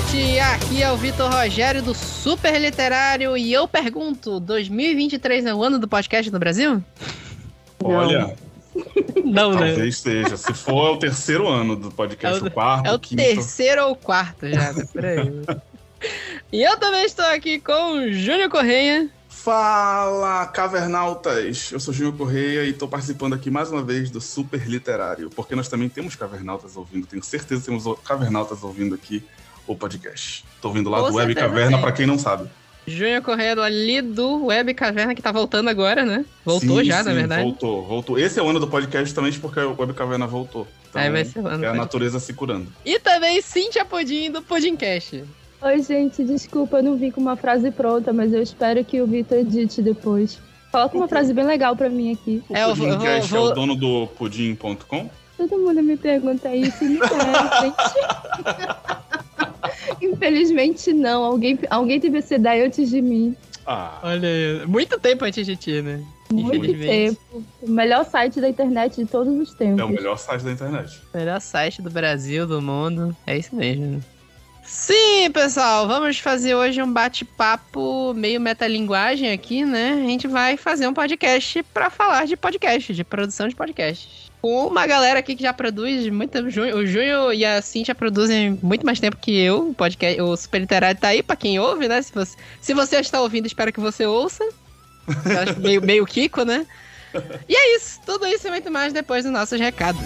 internet! Aqui é o Vitor Rogério do Super Literário e eu pergunto: 2023 é o ano do podcast no Brasil? Olha. Não, né? Talvez seja. Se for, é o terceiro ano do podcast, É o- o quarto, É o quinto. terceiro ou quarto já, né? Por aí. E eu também estou aqui com o Júnior Correia. Fala, cavernautas! Eu sou Júnior Correia e estou participando aqui mais uma vez do Super Literário, porque nós também temos cavernautas ouvindo, tenho certeza que temos cavernautas ouvindo aqui o podcast. Tô ouvindo lá Com do Web Caverna, para quem não sabe. Júnior Correia ali do Web Caverna, que tá voltando agora, né? Voltou Sim, já, na sim, verdade. Voltou, voltou. Esse é o ano do podcast justamente porque o Web Caverna voltou. Então, Aí vai ser o ano do É a podcast. natureza se curando. E também Cintia Pudim do Pudimcast. Oi, gente, desculpa, eu não vim com uma frase pronta, mas eu espero que o Vitor edite depois. Coloca uma frase bem legal pra mim aqui. O É, eu vou- eu Pudimcast vou- é o dono do pudim.com? Todo mundo me pergunta isso, e é, gente. Infelizmente não, alguém, alguém teve essa ideia antes de mim. Ah, Olha aí, muito tempo antes de ti, né? Muito tempo. O melhor site da internet de todos os tempos. é o melhor site da internet. Melhor site do Brasil, do mundo. É isso mesmo. Sim, pessoal, vamos fazer hoje um bate-papo meio metalinguagem aqui, né? A gente vai fazer um podcast pra falar de podcast, de produção de podcast. Com uma galera aqui que já produz muito O Júnior e a Cintia produzem muito mais tempo que eu. O podcast, o Super Literário tá aí pra quem ouve, né? Se você, se você está ouvindo, espero que você ouça. Meio, meio Kiko, né? E é isso. Tudo isso e muito mais depois dos nossos recados.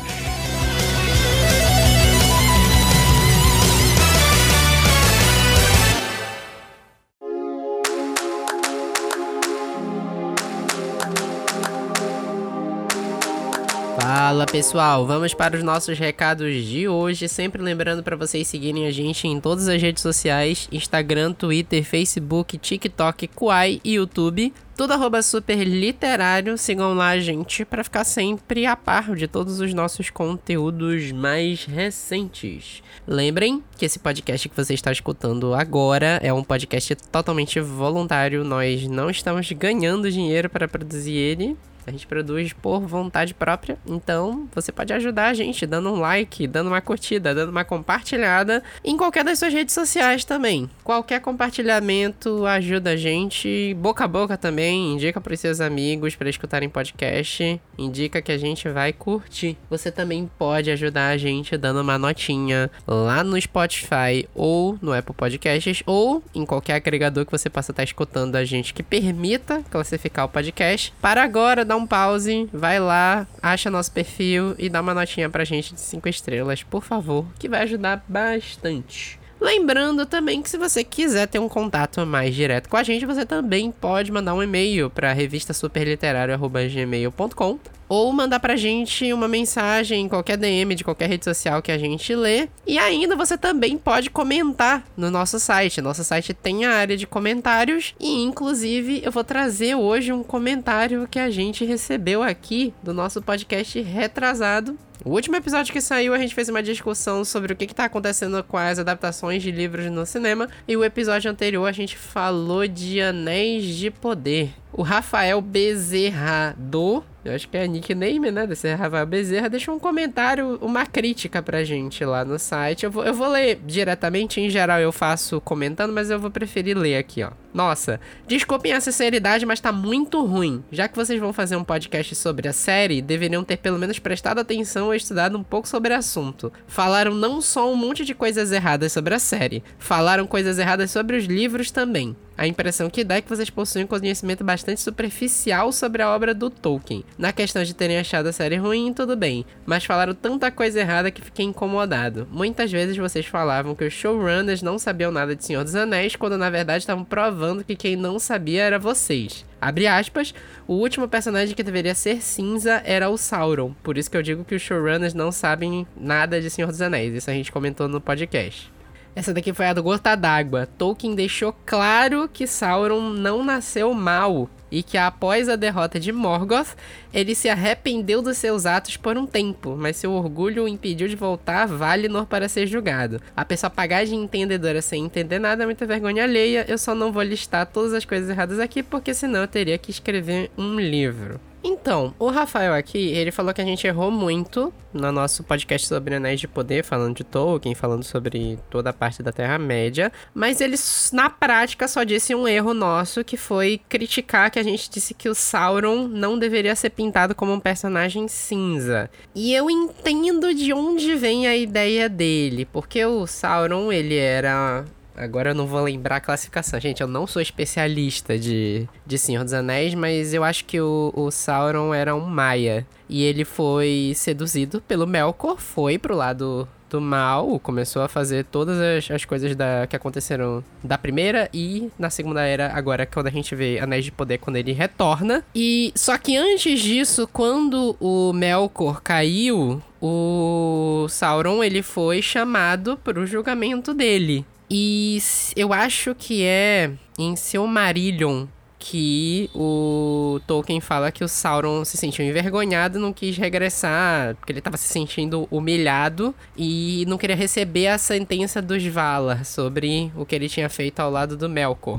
Fala pessoal, vamos para os nossos recados de hoje. Sempre lembrando para vocês seguirem a gente em todas as redes sociais: Instagram, Twitter, Facebook, TikTok, Kuai e YouTube. Tudo arroba super literário. Sigam lá, gente, para ficar sempre a par de todos os nossos conteúdos mais recentes. Lembrem que esse podcast que você está escutando agora é um podcast totalmente voluntário. Nós não estamos ganhando dinheiro para produzir ele. A gente produz por vontade própria, então você pode ajudar a gente dando um like, dando uma curtida, dando uma compartilhada em qualquer das suas redes sociais também. Qualquer compartilhamento ajuda a gente, boca a boca também, indica para os seus amigos para escutarem podcast, indica que a gente vai curtir. Você também pode ajudar a gente dando uma notinha lá no Spotify ou no Apple Podcasts ou em qualquer agregador que você possa estar escutando a gente que permita classificar o podcast. Para agora, dá um pause, vai lá, acha nosso perfil e dá uma notinha pra gente de 5 estrelas, por favor, que vai ajudar bastante. Lembrando também que se você quiser ter um contato mais direto com a gente, você também pode mandar um e-mail para revistasuperliterário.gmail.com ou mandar pra gente uma mensagem em qualquer DM de qualquer rede social que a gente lê. E ainda você também pode comentar no nosso site. Nosso site tem a área de comentários e inclusive eu vou trazer hoje um comentário que a gente recebeu aqui do nosso podcast retrasado. O último episódio que saiu, a gente fez uma discussão sobre o que está acontecendo com as adaptações de livros no cinema. E o episódio anterior, a gente falou de Anéis de Poder. O Rafael Bezerra do. Eu acho que é nickname, né? Desse Rafael Bezerra. Deixou um comentário, uma crítica pra gente lá no site. Eu vou, eu vou ler diretamente. Em geral, eu faço comentando, mas eu vou preferir ler aqui, ó. Nossa, desculpem a sinceridade, mas tá muito ruim. Já que vocês vão fazer um podcast sobre a série, deveriam ter pelo menos prestado atenção ou estudado um pouco sobre o assunto. Falaram não só um monte de coisas erradas sobre a série, falaram coisas erradas sobre os livros também. A impressão que dá é que vocês possuem um conhecimento bastante superficial sobre a obra do Tolkien. Na questão de terem achado a série ruim, tudo bem, mas falaram tanta coisa errada que fiquei incomodado. Muitas vezes vocês falavam que os showrunners não sabiam nada de Senhor dos Anéis, quando na verdade estavam provando que quem não sabia era vocês. Abre aspas, o último personagem que deveria ser cinza era o Sauron. Por isso que eu digo que os showrunners não sabem nada de Senhor dos Anéis. Isso a gente comentou no podcast. Essa daqui foi a do Gota d'Água. Tolkien deixou claro que Sauron não nasceu mal e que após a derrota de Morgoth, ele se arrependeu dos seus atos por um tempo, mas seu orgulho o impediu de voltar a Valinor para ser julgado. A pessoa pagar de entendedora sem entender nada é muita vergonha alheia, eu só não vou listar todas as coisas erradas aqui, porque senão eu teria que escrever um livro. Então, o Rafael aqui, ele falou que a gente errou muito no nosso podcast sobre Anéis de Poder, falando de Tolkien, falando sobre toda a parte da Terra-média, mas ele, na prática, só disse um erro nosso, que foi criticar que a gente disse que o Sauron não deveria ser pintado como um personagem cinza. E eu entendo de onde vem a ideia dele, porque o Sauron, ele era Agora eu não vou lembrar a classificação. Gente, eu não sou especialista de, de Senhor dos Anéis, mas eu acho que o, o Sauron era um Maia. E ele foi seduzido pelo Melkor, foi pro lado do mal, começou a fazer todas as, as coisas da, que aconteceram da primeira e na segunda era, agora quando a gente vê Anéis de Poder, quando ele retorna. E só que antes disso, quando o Melkor caiu, o Sauron ele foi chamado pro julgamento dele. E eu acho que é em Silmarillion que o Tolkien fala que o Sauron se sentiu envergonhado, não quis regressar, porque ele estava se sentindo humilhado e não queria receber a sentença dos Valar sobre o que ele tinha feito ao lado do Melkor.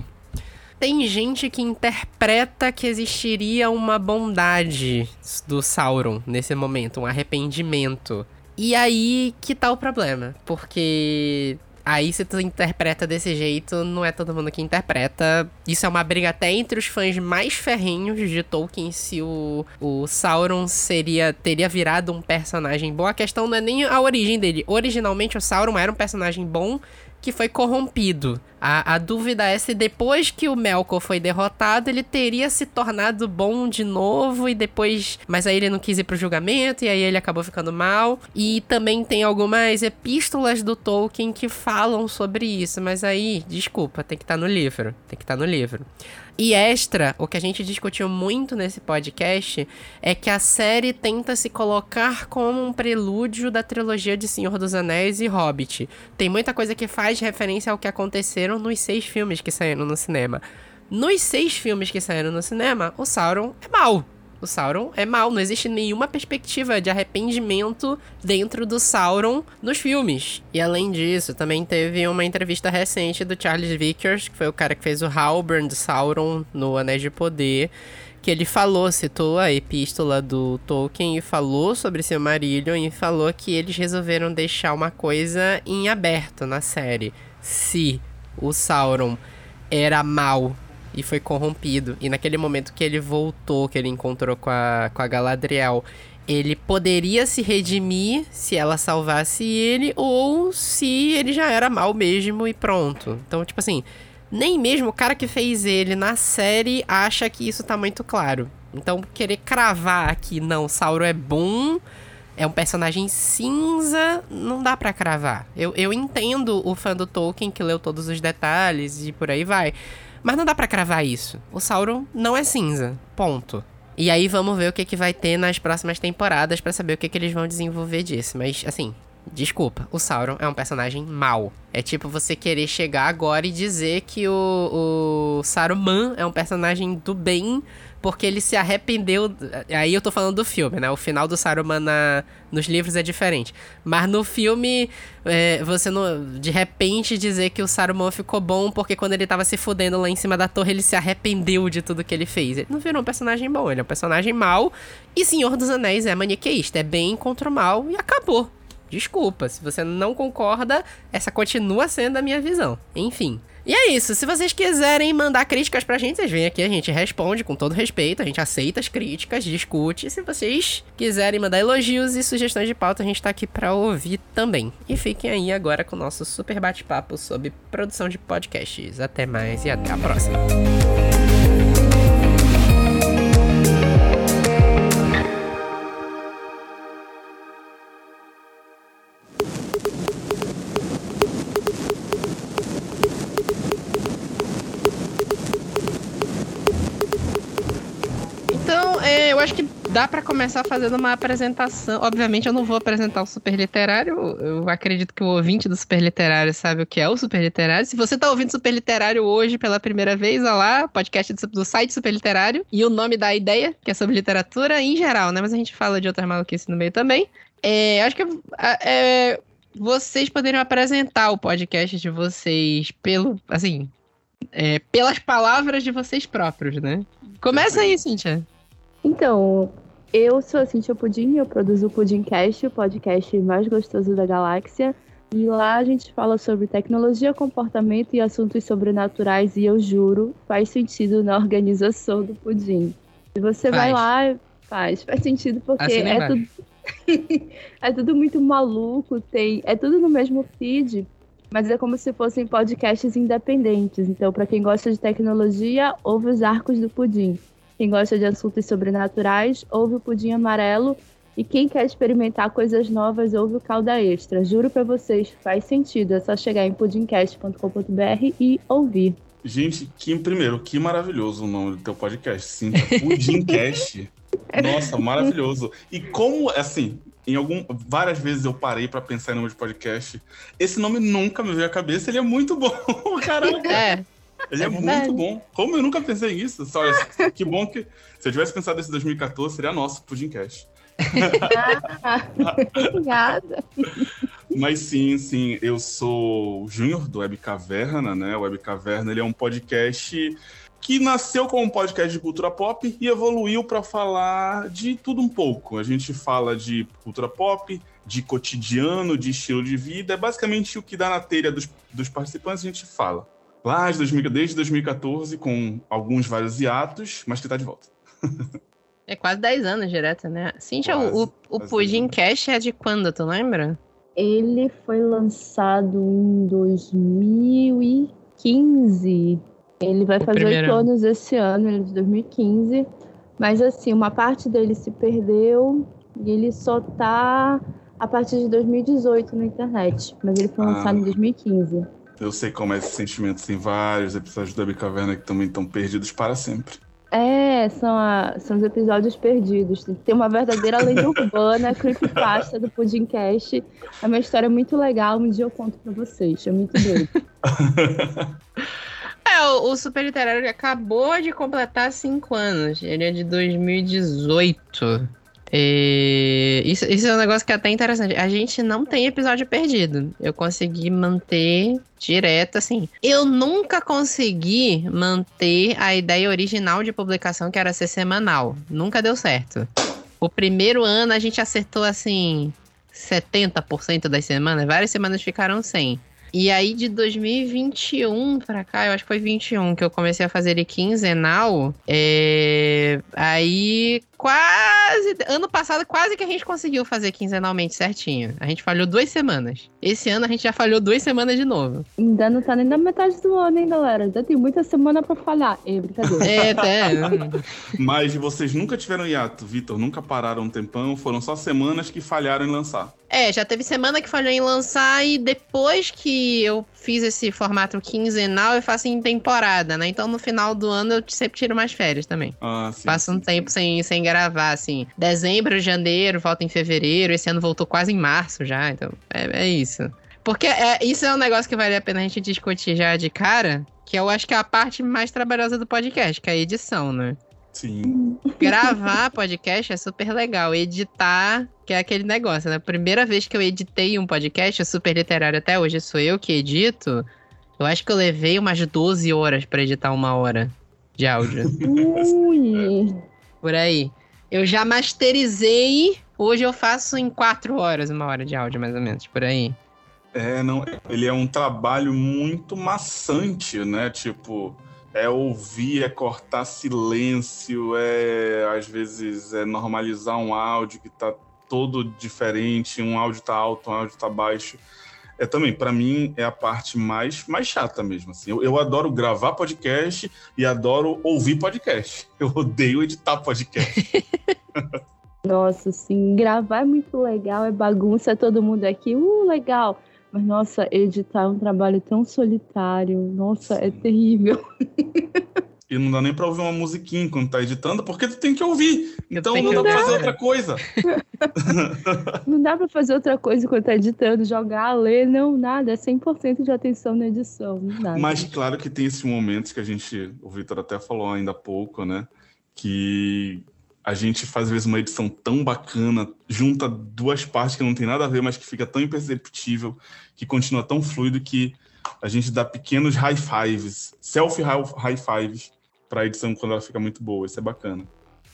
Tem gente que interpreta que existiria uma bondade do Sauron nesse momento, um arrependimento. E aí que tá o problema, porque Aí, se tu interpreta desse jeito, não é todo mundo que interpreta. Isso é uma briga até entre os fãs mais ferrenhos de Tolkien se o, o Sauron seria teria virado um personagem bom. A questão não é nem a origem dele. Originalmente, o Sauron era um personagem bom que foi corrompido. A, a dúvida é se depois que o Melkor foi derrotado, ele teria se tornado bom de novo e depois. Mas aí ele não quis ir pro julgamento e aí ele acabou ficando mal. E também tem algumas epístolas do Tolkien que falam sobre isso. Mas aí, desculpa, tem que estar tá no livro. Tem que estar tá no livro. E extra, o que a gente discutiu muito nesse podcast é que a série tenta se colocar como um prelúdio da trilogia de Senhor dos Anéis e Hobbit. Tem muita coisa que faz referência ao que aconteceram nos seis filmes que saíram no cinema. Nos seis filmes que saíram no cinema, o Sauron é mau o Sauron é mal. Não existe nenhuma perspectiva de arrependimento dentro do Sauron nos filmes. E além disso, também teve uma entrevista recente do Charles Vickers, que foi o cara que fez o Halbrand Sauron no Anéis de Poder que ele falou, citou a epístola do Tolkien e falou sobre Silmarillion e falou que eles resolveram deixar uma coisa em aberto na série. Se o Sauron era mal e foi corrompido. E naquele momento que ele voltou, que ele encontrou com a, com a Galadriel, ele poderia se redimir se ela salvasse ele, ou se ele já era mal mesmo e pronto. Então, tipo assim, nem mesmo o cara que fez ele na série acha que isso tá muito claro. Então, querer cravar que não, Sauron é bom, é um personagem cinza, não dá para cravar. Eu, eu entendo o fã do Tolkien que leu todos os detalhes e por aí vai. Mas não dá para cravar isso. O Sauron não é cinza. Ponto. E aí vamos ver o que, que vai ter nas próximas temporadas para saber o que, que eles vão desenvolver disso. Mas, assim, desculpa, o Sauron é um personagem mau. É tipo você querer chegar agora e dizer que o, o Saruman é um personagem do bem porque ele se arrependeu. Aí eu tô falando do filme, né? O final do Saruman na, nos livros é diferente. Mas no filme, é, você não. De repente dizer que o Saruman ficou bom porque quando ele tava se fudendo lá em cima da torre, ele se arrependeu de tudo que ele fez. Ele não virou um personagem bom, ele é um personagem mau. E Senhor dos Anéis é maniqueísta, é bem contra o mal e acabou. Desculpa, se você não concorda, essa continua sendo a minha visão. Enfim. E é isso. Se vocês quiserem mandar críticas pra gente, vocês vêm aqui, a gente responde com todo respeito, a gente aceita as críticas, discute. Se vocês quiserem mandar elogios e sugestões de pauta, a gente tá aqui pra ouvir também. E fiquem aí agora com o nosso super bate-papo sobre produção de podcasts. Até mais e até a próxima. Dá para começar fazendo uma apresentação. Obviamente, eu não vou apresentar o super literário. Eu acredito que o ouvinte do super literário sabe o que é o super literário. Se você tá ouvindo super literário hoje pela primeira vez, olha lá, podcast do site super literário e o nome da ideia, que é sobre literatura em geral, né? Mas a gente fala de outras maluquices no meio também. É, acho que é, vocês poderiam apresentar o podcast de vocês pelo, assim, é, pelas palavras de vocês próprios, né? Começa aí, Cíntia. Então, eu sou a Cintia Pudim, eu produzo o Pudimcast, o podcast mais gostoso da galáxia. E lá a gente fala sobre tecnologia, comportamento e assuntos sobrenaturais, e eu juro, faz sentido na organização do Pudim. Se você Faz. vai lá, faz. Faz sentido porque Assina é tudo, é tudo muito maluco, tem, é tudo no mesmo feed, mas é como se fossem podcasts independentes. Então, para quem gosta de tecnologia, ouve os arcos do Pudim. Quem gosta de assuntos sobrenaturais, ouve o Pudim Amarelo. E quem quer experimentar coisas novas, ouve o Calda Extra. Juro pra vocês, faz sentido. É só chegar em pudimcast.com.br e ouvir. Gente, que primeiro, que maravilhoso o nome do teu podcast, sim. Pudimcast. Nossa, maravilhoso. E como, assim, em algum, várias vezes eu parei pra pensar em nome de podcast. Esse nome nunca me veio à cabeça, ele é muito bom, caraca. É, Ele é, É muito bom. Como eu nunca pensei nisso? Só, que bom que. Se eu tivesse pensado nesse 2014, seria nosso Pudimcast. Ah, obrigada. Mas sim, sim, eu sou o Júnior do Web Caverna, né? O Web Caverna ele é um podcast que nasceu como um podcast de cultura pop e evoluiu para falar de tudo um pouco. A gente fala de cultura pop, de cotidiano, de estilo de vida. É basicamente o que dá na telha dos, dos participantes, a gente fala. Lá de 2000, desde 2014, com alguns vários hiatos, mas que tá de volta. é quase 10 anos direto, né? Cintia, Quase, o, o Pudim 10 Cash é de quando, tu lembra? Ele foi lançado em 2015. Ele vai O fazer oito ano. anos esse ano, ele é de 2015. Mas assim, uma parte dele se perdeu e ele só tá a partir de 2018 na internet. Mas ele foi Ah. lançado em 2015. Eu sei como é esse sentimento. Tem vários episódios do Web Caverna que também estão perdidos para sempre. É, são, a- são os episódios perdidos. Tem uma verdadeira lenda urbana, creepypasta do Pudimcast. É uma história muito legal, um dia eu conto pra vocês. É muito doido. É, o, o Super Literário acabou de completar 5 anos. Ele é de 2018. E isso, isso é um negócio que é até interessante. A gente não tem episódio perdido. Eu consegui manter direto, assim. Eu nunca consegui manter a ideia original de publicação, que era ser semanal. Nunca deu certo. O primeiro ano a gente acertou, assim, 70% das semanas. Várias semanas ficaram sem. E aí, de 2021 pra cá, eu acho que foi 21 que eu comecei a fazer ele quinzenal. É... Aí, quase. Ano passado, quase que a gente conseguiu fazer quinzenalmente certinho. A gente falhou duas semanas. Esse ano a gente já falhou duas semanas de novo. Ainda não tá nem na metade do ano, hein, galera? Ainda tem muita semana pra falhar. É, brincadeira. É, até. Mas vocês nunca tiveram hiato, Vitor? Nunca pararam um tempão? Foram só semanas que falharam em lançar. É, já teve semana que falhou em lançar e depois que eu fiz esse formato quinzenal, eu faço em temporada, né? Então no final do ano eu sempre tiro mais férias também. Ah, sim. Passa um tempo sem, sem gravar, assim. Dezembro, janeiro, volta em fevereiro. Esse ano voltou quase em março já, então é, é isso. Porque é, isso é um negócio que vale a pena a gente discutir já de cara, que eu acho que é a parte mais trabalhosa do podcast, que é a edição, né? Sim. Gravar podcast é super legal. Editar, que é aquele negócio, né? Primeira vez que eu editei um podcast, o super literário até hoje sou eu que edito. Eu acho que eu levei umas 12 horas pra editar uma hora de áudio. Ui! Por aí. Eu já masterizei. Hoje eu faço em 4 horas, uma hora de áudio, mais ou menos, por aí. É, não, ele é um trabalho muito maçante, né? Tipo, é ouvir, é cortar silêncio, é às vezes é normalizar um áudio que tá todo diferente, um áudio tá alto, um áudio tá baixo. É também, para mim, é a parte mais, mais chata mesmo. Assim. Eu, eu adoro gravar podcast e adoro ouvir podcast. Eu odeio editar podcast. Nossa, sim, gravar é muito legal, é bagunça, é todo mundo aqui, uh, legal. Mas, nossa, editar é um trabalho tão solitário, nossa, é terrível. E não dá nem pra ouvir uma musiquinha enquanto tá editando, porque tu tem que ouvir. Então não dá pra fazer outra coisa. Não dá pra fazer outra coisa enquanto tá editando, jogar, ler, não, nada, é 100% de atenção na edição, não dá. Mas claro que tem esses momentos que a gente, o Vitor até falou ainda há pouco, né? Que a gente faz às vezes uma edição tão bacana, junta duas partes que não tem nada a ver, mas que fica tão imperceptível, que continua tão fluido que a gente dá pequenos high fives, self high fives para a edição quando ela fica muito boa. Isso é bacana.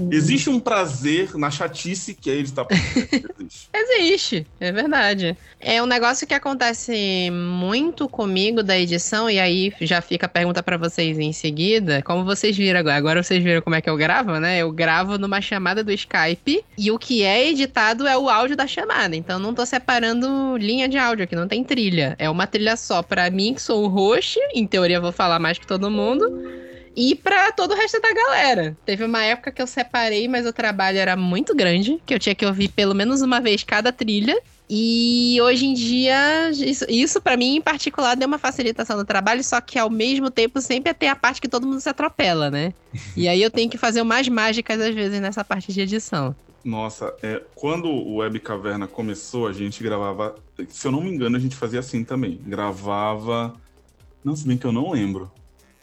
Existe um prazer na chatice que é editar podcast. Existe. Existe, é verdade. É um negócio que acontece muito comigo da edição, e aí já fica a pergunta para vocês em seguida. Como vocês viram agora? Agora vocês viram como é que eu gravo, né? Eu gravo numa chamada do Skype, e o que é editado é o áudio da chamada. Então não tô separando linha de áudio aqui, não tem trilha. É uma trilha só para mim, que sou o host, em teoria vou falar mais que todo mundo e para todo o resto da galera. Teve uma época que eu separei, mas o trabalho era muito grande, que eu tinha que ouvir pelo menos uma vez cada trilha. E hoje em dia, isso, isso para mim em particular deu uma facilitação no trabalho, só que ao mesmo tempo sempre tem a parte que todo mundo se atropela, né? e aí eu tenho que fazer umas mágicas às vezes nessa parte de edição. Nossa, é, quando o Web Caverna começou, a gente gravava. Se eu não me engano, a gente fazia assim também. Gravava. Não, se bem que eu não lembro.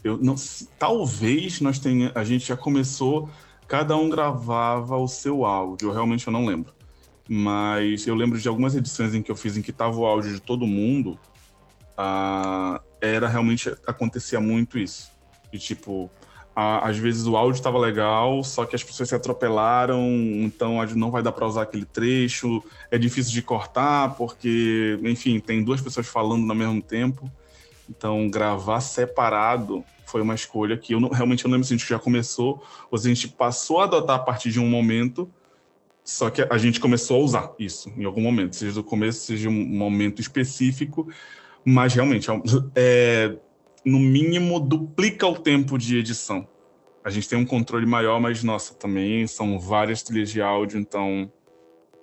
Eu não, talvez nós tenha, a gente já começou, cada um gravava o seu áudio. Realmente eu não lembro, mas eu lembro de algumas edições em que eu fiz em que tava o áudio de todo mundo. Ah, era realmente acontecia muito isso. E tipo, às vezes o áudio estava legal, só que as pessoas se atropelaram, então não vai dar para usar aquele trecho, é difícil de cortar, porque, enfim, tem duas pessoas falando ao mesmo tempo. Então, gravar separado foi uma escolha que eu não, realmente eu não lembro se a gente já começou ou se a gente passou a adotar a partir de um momento, só que a gente começou a usar isso em algum momento, seja do começo, seja um momento específico, mas realmente, é, é, no mínimo, duplica o tempo de edição. A gente tem um controle maior, mas, nossa, também são várias trilhas de áudio, então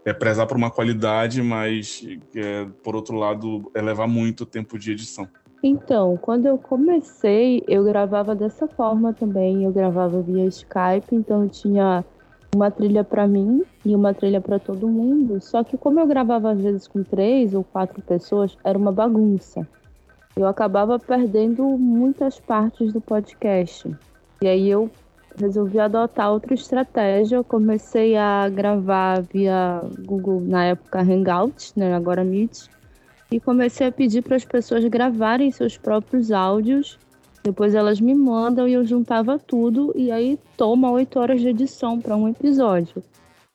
é prezar por uma qualidade, mas, é, por outro lado, elevar muito o tempo de edição. Então, quando eu comecei, eu gravava dessa forma também. Eu gravava via Skype, então eu tinha uma trilha para mim e uma trilha para todo mundo. Só que como eu gravava às vezes com três ou quatro pessoas, era uma bagunça. Eu acabava perdendo muitas partes do podcast. E aí eu resolvi adotar outra estratégia. Eu comecei a gravar via Google na época Hangouts, né, agora Meet e comecei a pedir para as pessoas gravarem seus próprios áudios. Depois elas me mandam e eu juntava tudo e aí toma oito horas de edição para um episódio.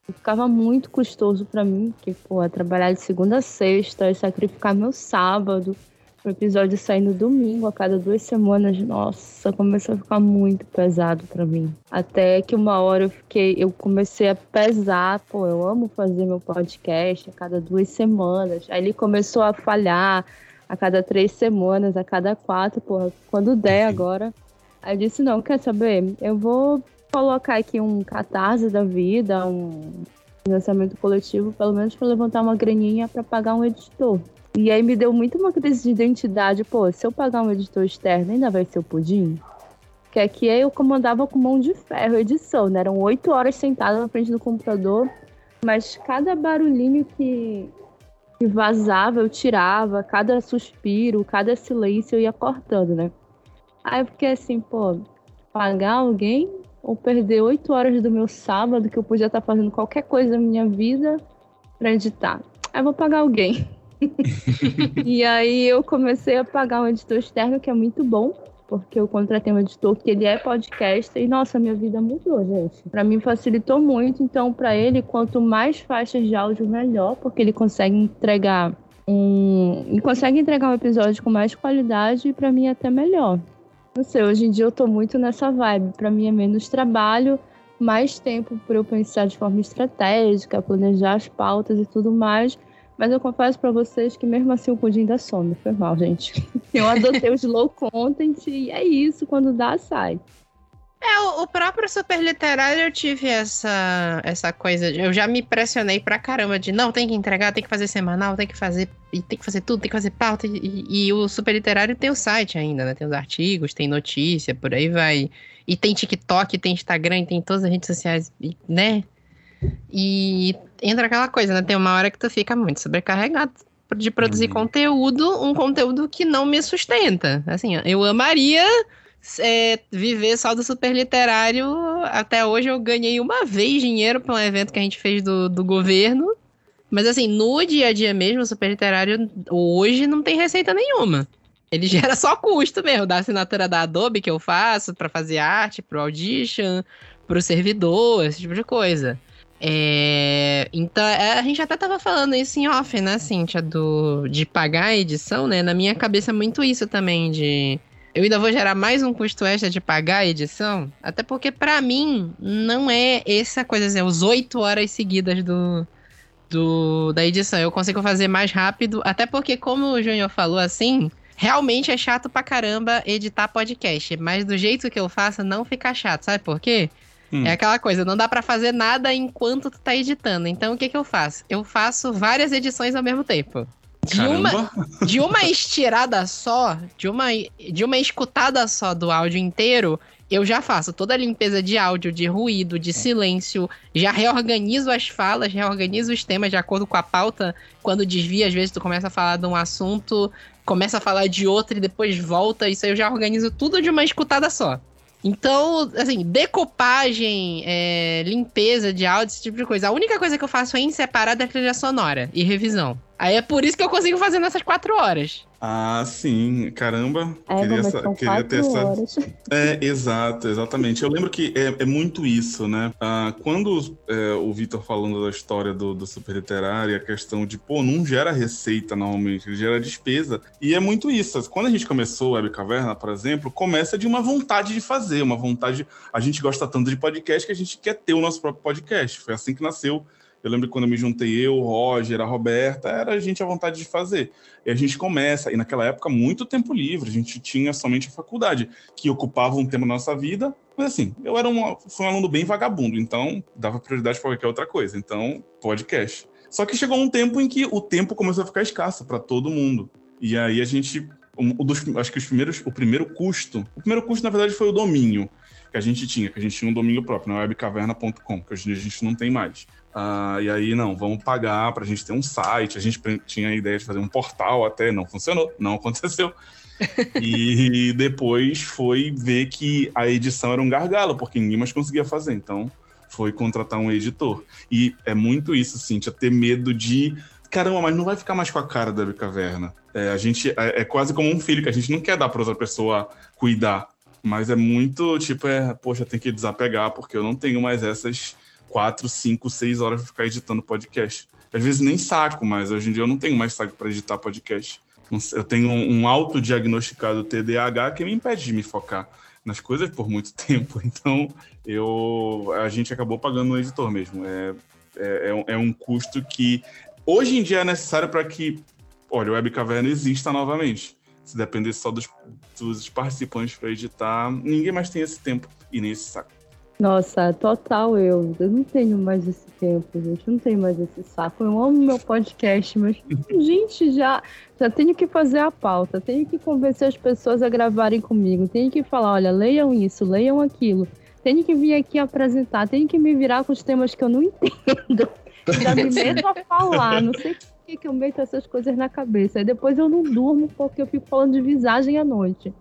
E ficava muito custoso para mim, porque pô, trabalhar de segunda a sexta, sacrificar meu sábado o episódio sair no domingo a cada duas semanas, nossa, começou a ficar muito pesado para mim. Até que uma hora eu fiquei, eu comecei a pesar, pô, eu amo fazer meu podcast a cada duas semanas. Aí ele começou a falhar a cada três semanas, a cada quatro, pô, quando der agora. Aí eu disse, não, quer saber? Eu vou colocar aqui um catarse da vida, um financiamento coletivo, pelo menos para levantar uma graninha para pagar um editor. E aí me deu muito uma crise de identidade. Pô, se eu pagar um editor externo, ainda vai ser o pudim? Que aqui eu comandava com mão de ferro a edição, né? Eram oito horas sentada na frente do computador, mas cada barulhinho que, que vazava eu tirava, cada suspiro, cada silêncio eu ia cortando, né? Aí eu fiquei assim, pô, pagar alguém ou perder oito horas do meu sábado que eu podia estar fazendo qualquer coisa na minha vida para editar? Aí eu vou pagar alguém. e aí eu comecei a pagar um editor externo que é muito bom, porque eu contratei um editor que ele é podcaster e nossa, minha vida mudou, gente. Para mim facilitou muito, então para ele quanto mais faixas de áudio melhor, porque ele consegue entregar um, consegue entregar um episódio com mais qualidade e para mim até melhor. Não sei, hoje em dia eu tô muito nessa vibe, para mim é menos trabalho, mais tempo para eu pensar de forma estratégica, planejar as pautas e tudo mais mas eu confesso para vocês que mesmo assim o pudim ainda some. Foi mal, gente. Eu adotei os low content e é isso. Quando dá, sai. É, o, próprio super literário eu tive essa, essa coisa. De, eu já me pressionei pra caramba de não, tem que entregar, tem que fazer semanal, tem que fazer. Tem que fazer tudo, tem que fazer pauta. E, e o super literário tem o site ainda, né? Tem os artigos, tem notícia, por aí vai. E tem TikTok, tem Instagram, tem todas as redes sociais, né? E entra aquela coisa, né? Tem uma hora que tu fica muito sobrecarregado de produzir uhum. conteúdo, um conteúdo que não me sustenta. Assim, eu amaria é, viver só do super literário. Até hoje eu ganhei uma vez dinheiro para um evento que a gente fez do, do governo. Mas assim, no dia a dia mesmo, o super literário hoje não tem receita nenhuma. Ele gera só custo mesmo, da assinatura da Adobe que eu faço para fazer arte, pro Audition, pro servidor, esse tipo de coisa. É, então, é, a gente até tava falando isso em off, né, Cíntia, do, de pagar a edição, né? Na minha cabeça é muito isso também, de... Eu ainda vou gerar mais um custo extra de pagar a edição, até porque para mim não é essa coisa, assim, os oito horas seguidas do, do, da edição. Eu consigo fazer mais rápido, até porque, como o Júnior falou assim, realmente é chato pra caramba editar podcast, mas do jeito que eu faço não fica chato, sabe por quê? Hum. É aquela coisa, não dá para fazer nada enquanto tu tá editando. Então o que que eu faço? Eu faço várias edições ao mesmo tempo. De uma, de uma estirada só, de uma, de uma escutada só do áudio inteiro, eu já faço toda a limpeza de áudio, de ruído, de silêncio, já reorganizo as falas, reorganizo os temas de acordo com a pauta. Quando desvia, às vezes tu começa a falar de um assunto, começa a falar de outro e depois volta. Isso aí eu já organizo tudo de uma escutada só. Então, assim, decopagem, é, limpeza de áudio, esse tipo de coisa. A única coisa que eu faço é em separado é trilha sonora e revisão. Aí é por isso que eu consigo fazer nessas quatro horas. Ah, sim, caramba. É, queria, essa, queria ter essa. Horas. É, exato, exatamente. Eu lembro que é, é muito isso, né? Ah, quando é, o Vitor falando da história do, do super literário, a questão de, pô, não gera receita normalmente, ele gera despesa. E é muito isso. Quando a gente começou o Web Caverna, por exemplo, começa de uma vontade de fazer, uma vontade. A gente gosta tanto de podcast que a gente quer ter o nosso próprio podcast. Foi assim que nasceu eu lembro que quando eu me juntei eu, o Roger, a Roberta, era a gente à vontade de fazer. E a gente começa, e naquela época, muito tempo livre, a gente tinha somente a faculdade, que ocupava um tema da nossa vida, mas assim, eu era um, fui um aluno bem vagabundo, então dava prioridade para qualquer outra coisa. Então, podcast. Só que chegou um tempo em que o tempo começou a ficar escasso para todo mundo. E aí a gente, um, dos, acho que os primeiros, o primeiro custo, o primeiro custo na verdade foi o domínio que a gente tinha, que a gente tinha um domínio próprio, na webcaverna.com, que hoje em dia a gente não tem mais. Ah, e aí, não, vamos pagar para a gente ter um site. A gente tinha a ideia de fazer um portal até, não funcionou, não aconteceu. e depois foi ver que a edição era um gargalo, porque ninguém mais conseguia fazer. Então, foi contratar um editor. E é muito isso, Cintia, ter medo de. Caramba, mas não vai ficar mais com a cara da caverna. É, a gente é, é, quase como um filho que a gente não quer dar para outra pessoa cuidar. Mas é muito tipo, é, poxa, tem que desapegar, porque eu não tenho mais essas quatro, cinco, seis horas pra ficar editando podcast. Às vezes nem saco, mas hoje em dia eu não tenho mais saco para editar podcast. Eu tenho um autodiagnosticado TDAH que me impede de me focar nas coisas por muito tempo. Então, eu a gente acabou pagando um editor mesmo. É, é, é um é custo que hoje em dia é necessário para que, olha, o Web Caverna exista novamente. Se depender só dos, dos participantes para editar, ninguém mais tem esse tempo e nem esse saco. Nossa, total eu. Eu não tenho mais esse tempo, gente. Eu não tenho mais esse saco. Eu amo meu podcast, mas, gente, já, já tenho que fazer a pauta. Tenho que convencer as pessoas a gravarem comigo. Tenho que falar: olha, leiam isso, leiam aquilo. Tenho que vir aqui apresentar. Tenho que me virar com os temas que eu não entendo. Já me meto a falar. Não sei que, que eu meto essas coisas na cabeça. Aí depois eu não durmo porque eu fico falando de visagem à noite.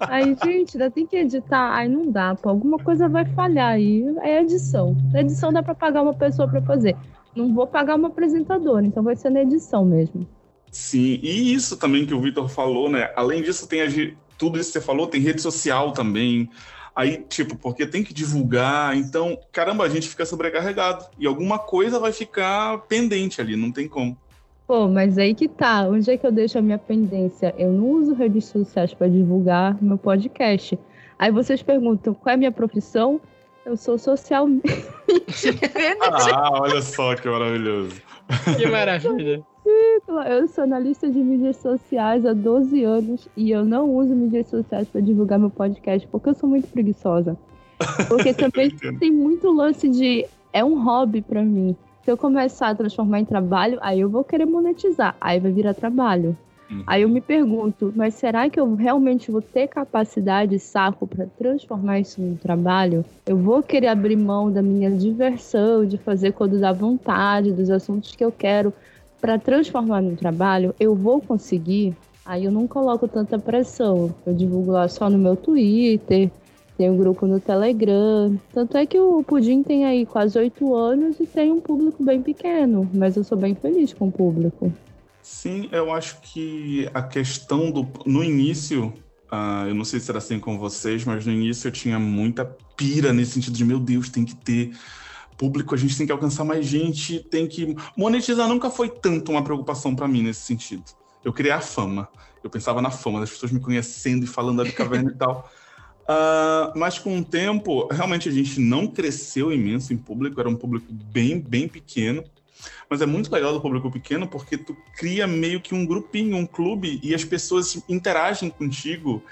Aí, gente, ainda tem que editar. Aí não dá, pô. Alguma coisa vai falhar aí. É edição. Na edição dá pra pagar uma pessoa pra fazer. Não vou pagar uma apresentadora, então vai ser na edição mesmo. Sim, e isso também que o Vitor falou, né? Além disso, tem a, tudo isso que você falou, tem rede social também. Aí, tipo, porque tem que divulgar, então, caramba, a gente fica sobrecarregado. E alguma coisa vai ficar pendente ali, não tem como. Pô, mas aí que tá. Onde é que eu deixo a minha pendência? Eu não uso redes sociais para divulgar meu podcast. Aí vocês perguntam qual é a minha profissão? Eu sou social. ah, olha só que maravilhoso. Que maravilha. Eu sou analista de mídias sociais há 12 anos e eu não uso mídias sociais para divulgar meu podcast porque eu sou muito preguiçosa. Porque também tem muito lance de. É um hobby para mim se eu começar a transformar em trabalho, aí eu vou querer monetizar, aí vai virar trabalho. Uhum. Aí eu me pergunto, mas será que eu realmente vou ter capacidade e saco para transformar isso num trabalho? Eu vou querer abrir mão da minha diversão, de fazer quando dá vontade, dos assuntos que eu quero, para transformar num trabalho? Eu vou conseguir? Aí eu não coloco tanta pressão. Eu divulgo lá só no meu Twitter, tem um grupo no Telegram. Tanto é que o Pudim tem aí quase oito anos e tem um público bem pequeno, mas eu sou bem feliz com o público. Sim, eu acho que a questão do. No início, uh, eu não sei se era assim com vocês, mas no início eu tinha muita pira nesse sentido de, meu Deus, tem que ter público, a gente tem que alcançar mais gente, tem que. Monetizar nunca foi tanto uma preocupação para mim nesse sentido. Eu queria a fama. Eu pensava na fama, das pessoas me conhecendo e falando da caverna e tal. Uh, mas com o tempo, realmente a gente não cresceu imenso em público, era um público bem, bem pequeno. Mas é muito legal do público pequeno porque tu cria meio que um grupinho, um clube, e as pessoas interagem contigo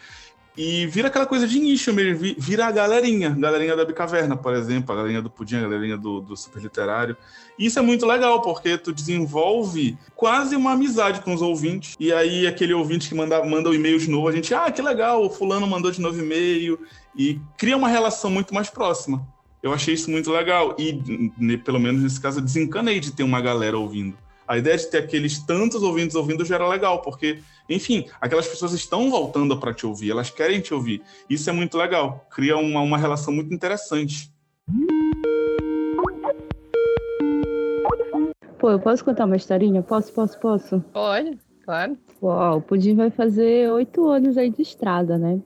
e vira aquela coisa de nicho mesmo, vira a galerinha, galerinha da Bicaverna, por exemplo, a galerinha do Pudim, a galerinha do, do Super Literário. E isso é muito legal, porque tu desenvolve quase uma amizade com os ouvintes. E aí, aquele ouvinte que manda, manda o e-mail de novo, a gente, ah, que legal, o fulano mandou de novo e-mail. E cria uma relação muito mais próxima. Eu achei isso muito legal. E, pelo menos nesse caso, eu desencanei de ter uma galera ouvindo. A ideia de ter aqueles tantos ouvintes ouvindo já era legal, porque, enfim, aquelas pessoas estão voltando para te ouvir, elas querem te ouvir. Isso é muito legal, cria uma, uma relação muito interessante. Pô, eu posso contar uma historinha? Posso, posso, posso? Pode, claro. Uau, o Pudim vai fazer oito anos aí de estrada, né?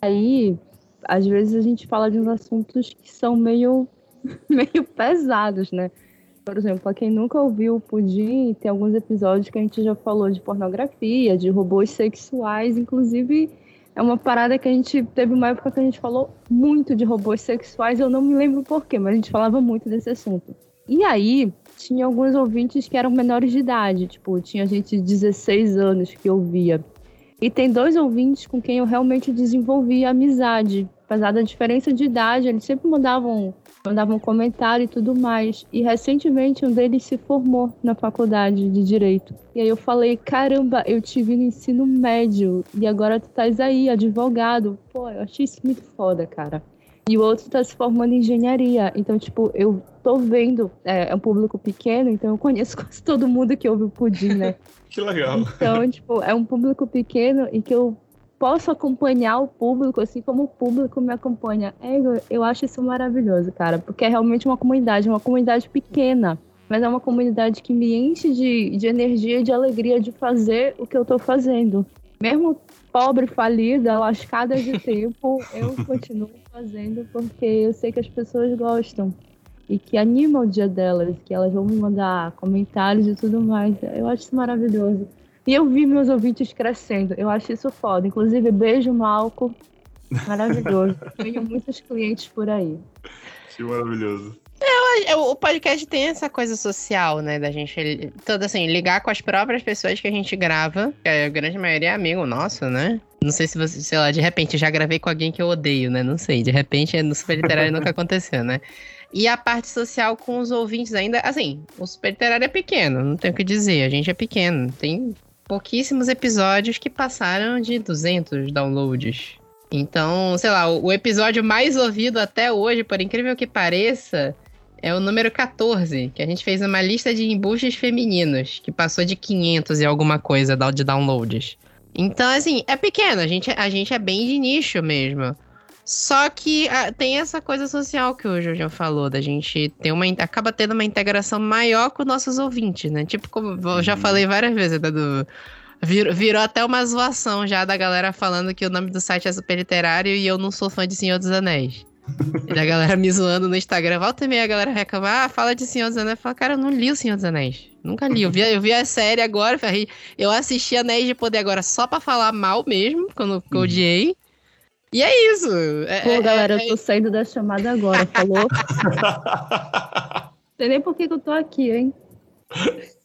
Aí, às vezes a gente fala de uns assuntos que são meio, meio pesados, né? Por exemplo, para quem nunca ouviu o Pudim, tem alguns episódios que a gente já falou de pornografia, de robôs sexuais, inclusive é uma parada que a gente teve uma época que a gente falou muito de robôs sexuais, eu não me lembro porquê, mas a gente falava muito desse assunto. E aí, tinha alguns ouvintes que eram menores de idade, tipo, tinha gente de 16 anos que ouvia. E tem dois ouvintes com quem eu realmente desenvolvi amizade. Apesar da diferença de idade, eles sempre mandavam mandavam comentário e tudo mais. E recentemente um deles se formou na faculdade de Direito. E aí eu falei, caramba, eu te vi no ensino médio e agora tu estás aí, advogado. Pô, eu achei isso muito foda, cara. E o outro tá se formando em engenharia. Então, tipo, eu tô vendo, é, é um público pequeno, então eu conheço quase todo mundo que ouve o Pudim, né? que legal. Então, tipo, é um público pequeno e que eu posso acompanhar o público, assim como o público me acompanha. É, eu acho isso maravilhoso, cara, porque é realmente uma comunidade, uma comunidade pequena, mas é uma comunidade que me enche de, de energia e de alegria de fazer o que eu tô fazendo. Mesmo pobre, falida, lascada de tempo, eu continuo fazendo porque eu sei que as pessoas gostam e que anima o dia delas, que elas vão me mandar comentários e tudo mais. Eu acho isso maravilhoso. E eu vi meus ouvintes crescendo. Eu acho isso foda. Inclusive, beijo, Malco. Maravilhoso. Tenho muitos clientes por aí. Que maravilhoso. É, o podcast tem essa coisa social, né? Da gente, todo assim, ligar com as próprias pessoas que a gente grava. Que a grande maioria é amigo nosso, né? Não sei se você, sei lá, de repente já gravei com alguém que eu odeio, né? Não sei. De repente no Super Literário nunca aconteceu, né? E a parte social com os ouvintes ainda, assim, o Super Literário é pequeno, não tenho o que dizer, a gente é pequeno. Tem pouquíssimos episódios que passaram de 200 downloads. Então, sei lá, o, episódio mais ouvido até hoje, por incrível que pareça, é o número 14, que a gente fez uma lista de embuches femininos, que passou de 500 e alguma coisa de downloads. Então, assim, é pequeno, a gente, a gente é bem de nicho mesmo. Só que ah, tem essa coisa social que o Jojo falou, da gente ter uma. acaba tendo uma integração maior com nossos ouvintes, né? Tipo, como eu já uhum. falei várias vezes, né, do, virou, virou até uma zoação já da galera falando que o nome do site é super literário e eu não sou fã de Senhor dos Anéis. e a galera me zoando no Instagram, volta e meia a galera reclama, ah, fala de Senhor dos Anéis. Eu falo, cara, eu não li o Senhor dos Anéis. Nunca li. Eu vi, eu vi a série agora, eu assisti Anéis de Poder agora só pra falar mal mesmo, quando eu uhum. odiei. E é isso. É, Pô, é, galera, é, eu tô saindo da chamada agora, falou? Não sei nem por que, eu tô aqui, hein?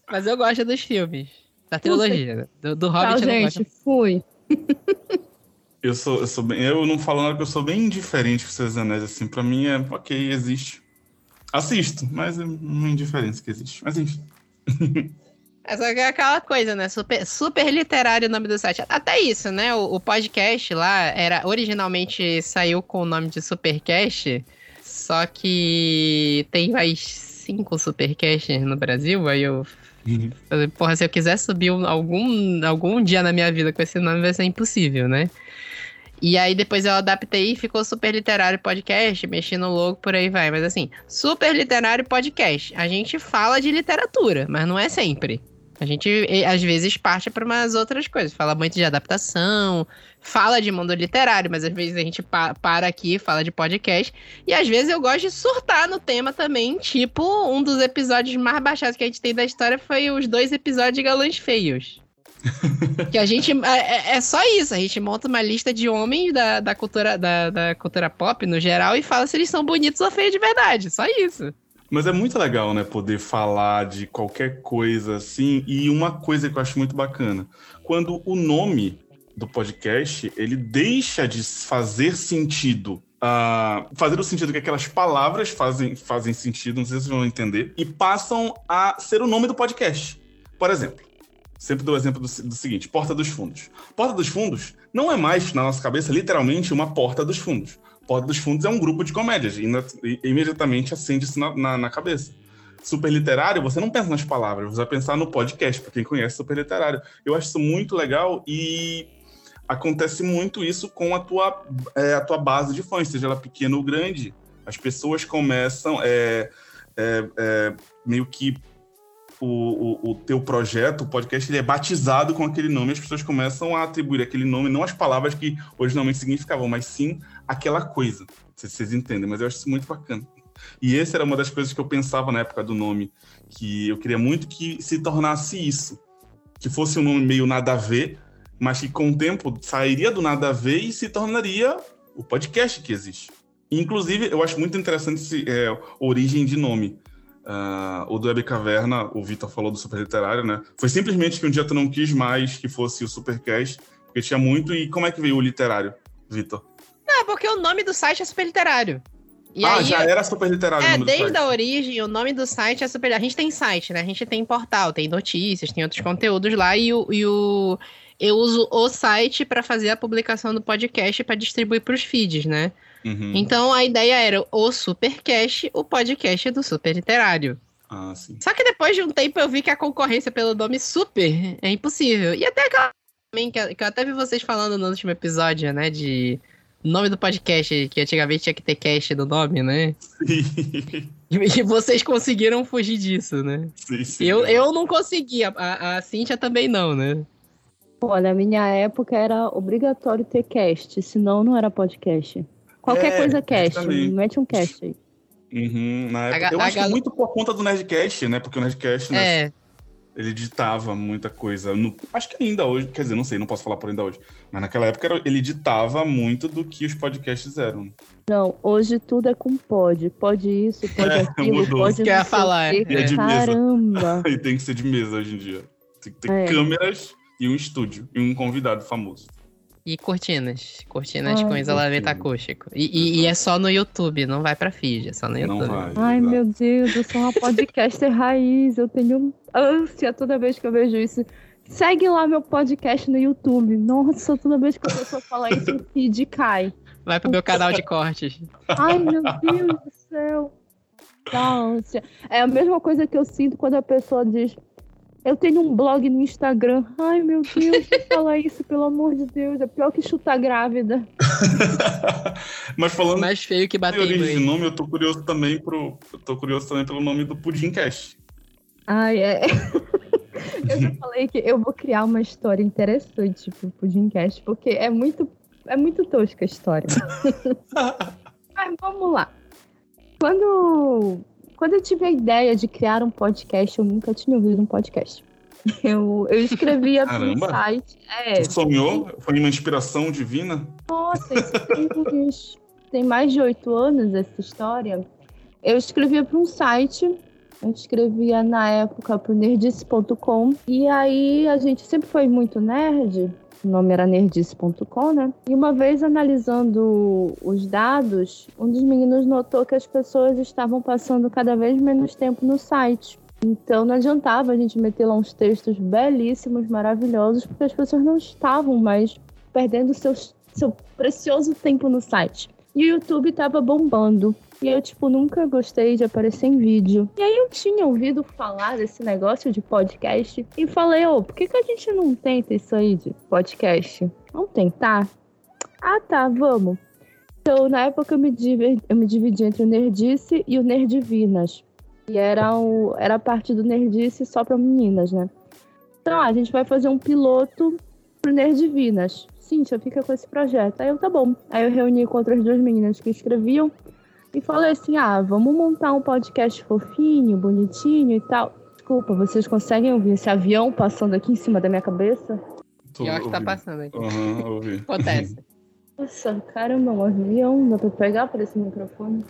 Mas eu gosto dos filmes. Da trilogia. Do, do Hobbit Tchau, gente. Fui. Eu sou, eu sou bem. Eu não falo nada que eu sou bem indiferente com seus anéis, assim. Pra mim é ok, existe. Assisto, mas é uma indiferença que existe. Mas enfim. Essa é aquela coisa, né? Super, super literário o nome do site. Até isso, né? O, o, podcast lá era originalmente saiu com o nome de Supercast, só que tem mais cinco Supercasts no Brasil. Aí eu uhum. falei, porra, se eu quiser subir algum, algum dia na minha vida com esse nome, vai ser impossível, né? E aí depois eu adaptei e ficou Super Literário Podcast, mexi no logo, por aí vai. Mas assim, Super Literário Podcast. A gente fala de literatura, mas não é sempre. A gente, às vezes, parte para umas outras coisas. Fala muito de adaptação, fala de mundo literário, mas às vezes a gente pa para aqui, fala de podcast. E às vezes eu gosto de surtar no tema também. Tipo, um dos episódios mais baixados que a gente tem da história foi os dois episódios de Galãs Feios. que a gente. É, é, é, só isso. A gente monta uma lista de homens da, da, cultura, da, da cultura pop no geral e fala se eles são bonitos ou feios de verdade. Só isso. Mas é muito legal, né, poder falar de qualquer coisa assim. E uma coisa que eu acho muito bacana, quando o nome do podcast ele deixa de fazer sentido Uh, fazer o sentido que aquelas palavras fazem, fazem sentido, não sei se vocês vão entender, e passam a ser o nome do podcast. Por exemplo, sempre dou o exemplo do, do, seguinte: Porta dos Fundos. Porta dos Fundos não é mais, na nossa cabeça, literalmente uma porta dos fundos. Porta dos Fundos é um grupo de comédias, e, e imediatamente acende isso na, na, na, cabeça. Super literário, você não pensa nas palavras, você vai pensar no podcast, para quem conhece super literário. Eu acho isso muito legal e acontece muito isso com a tua, é, a tua base de fãs, seja ela pequena ou grande. As pessoas começam é, é, é meio que o, o, o, teu projeto, o podcast, ele é batizado com aquele nome, as pessoas começam a atribuir aquele nome, não as palavras que originalmente significavam, mas sim aquela coisa. Não sei se vocês entendem, mas eu acho isso muito bacana. E essa era uma das coisas que eu pensava na época do nome, que eu queria muito que se tornasse isso. Que fosse um nome meio nada a ver, mas que com o tempo sairia do nada a ver e se tornaria o podcast que existe. Inclusive, eu acho muito interessante esse, é, origem de nome. Uh, o do Web Caverna, o Vitor falou do Super Literário, né? Foi simplesmente que um dia tu não quis mais que fosse o Supercast, porque tinha muito. E como é que veio o literário, Vitor? Não, porque o nome do site é Super Literário. E ah, aí, já era super literário. É, desde a origem, o nome do site é super. A gente tem site, né? A gente tem portal, tem notícias, tem outros conteúdos lá e o. E o... Eu uso o site para fazer a publicação do podcast para distribuir para os feeds, né? Uhum. Então a ideia era o Supercast, o podcast do Super Literário. Ah, sim. Só que depois de um tempo eu vi que a concorrência pelo nome Super é impossível. E até aquela também que, que eu até vi vocês falando no último episódio, né? De nome do podcast, que antigamente tinha que ter cast no nome, né? Sim. E vocês conseguiram fugir disso, né? Sim, sim. Eu, eu não consegui, a, a Cíntia também não, né? Olha, na minha época era obrigatório ter cast, senão não era podcast. Qualquer é, coisa cast, mete um cast aí. Uhum, na época, a, eu acho gal... que muito por conta do Nerdcast, né? Porque o Nerdcast, né? É. Ele ditava muita coisa. No, acho que ainda hoje, quer dizer, não sei, não posso falar por ainda hoje. Mas naquela época ele ditava muito do que os podcasts eram. Não, hoje tudo é com pod. Pode isso, pode é, aquilo, mudou. pode Quer falar. E é de Caramba. e tem que ser de mesa hoje em dia. Tem que ter é. câmeras e um estúdio e um convidado famoso. E cortinas. Cortinas Ai, com isolamento acústico. E, e, e, é só no YouTube, não vai pra feed, é só no YouTube. Não vai, Ai, meu Deus, eu sou uma podcaster raiz. Eu tenho ânsia toda vez que eu vejo isso. Segue lá meu podcast no YouTube. Nossa, toda vez que a pessoa fala isso, o feed cai. Vai pro meu canal de cortes. Ai, meu Deus do céu. ânsia. É a mesma coisa que eu sinto quando a pessoa diz eu tenho um blog no Instagram. Ai, meu Deus, falar isso, pelo amor de Deus. É pior que chutar grávida. Mas falando mais feio que bater em de nome, eu tô curioso também pro. Eu tô curioso também pelo nome do Pudimcast. Ai, é. eu já falei que eu vou criar uma história interessante pro Pudimcast, porque é muito, é muito tosca a história. Mas vamos lá. Quando quando eu tive a ideia de criar um podcast, eu nunca tinha ouvido um podcast. Eu, eu escrevia para um site. É, Você sonhou? Foi uma inspiração divina? Nossa, isso tem mais de oito anos essa história. Eu escrevia para um site eu escrevia na época pro nerdice.com e aí a gente sempre foi muito nerd o nome era nerdice.com, né? E uma vez analisando os dados, um dos meninos notou que as pessoas estavam passando cada vez menos tempo no site. Então não adiantava a gente meter lá uns textos belíssimos, maravilhosos, porque as pessoas não estavam mais perdendo seus, seu precioso tempo no site. E o YouTube estava bombando. E eu, tipo, nunca gostei de aparecer em vídeo. E aí eu tinha ouvido falar desse negócio de podcast e falei, ô, oh, por que, que a gente não tenta isso aí de podcast? Vamos tentar? Ah, tá, vamos. Então, na época eu me, dividi, eu me dividi entre o Nerdice e o Nerdivinas. E era, o, era parte do Nerdice só para meninas, né? Então, ah, a gente vai fazer um piloto pro Nerdivinas. Cíntia, fica com esse projeto. Aí eu, tá bom. Aí eu reuni com outras duas meninas que escreviam e falei assim: ah, vamos montar um podcast fofinho, bonitinho e tal. Desculpa, vocês conseguem ouvir esse avião passando aqui em cima da minha cabeça? Pior que tá passando aqui. Uhum, ouvi. Acontece. Nossa, caramba, um avião, dá pra pegar por esse microfone?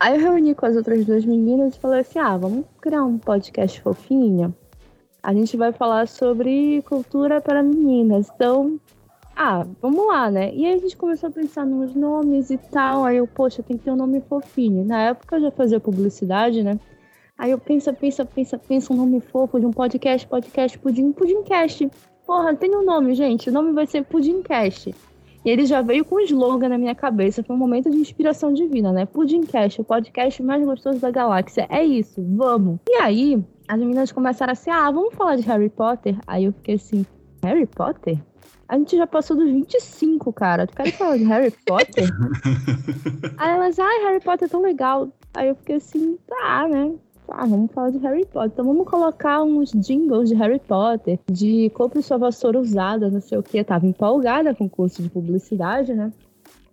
Aí eu reuni com as outras duas meninas e falei assim: ah, vamos criar um podcast fofinho. A gente vai falar sobre cultura para meninas. Então, ah, vamos lá, né? E aí a gente começou a pensar nos nomes e tal. Aí eu, poxa, tem que ter um nome fofinho. Na época eu já fazia publicidade, né? Aí eu pensa, pensa, pensa, pensa um nome fofo de um podcast, podcast, pudim, pudimcast. Porra, tem um nome, gente. O nome vai ser Pudimcast. E ele já veio com um slogan na minha cabeça. Foi um momento de inspiração divina, né? Pudimcast, o podcast mais gostoso da galáxia. É isso, vamos. E aí, as meninas começaram assim: ah, vamos falar de Harry Potter? Aí eu fiquei assim: Harry Potter? A gente já passou dos 25, cara. Tu quer falar de Harry Potter? aí elas, ai, Harry Potter é tão legal. Aí eu fiquei assim, tá, né? Ah, vamos falar de Harry Potter. Então vamos colocar uns jingles de Harry Potter, de compre sua vassoura usada, não sei o que. Tava empolgada com o curso de publicidade, né?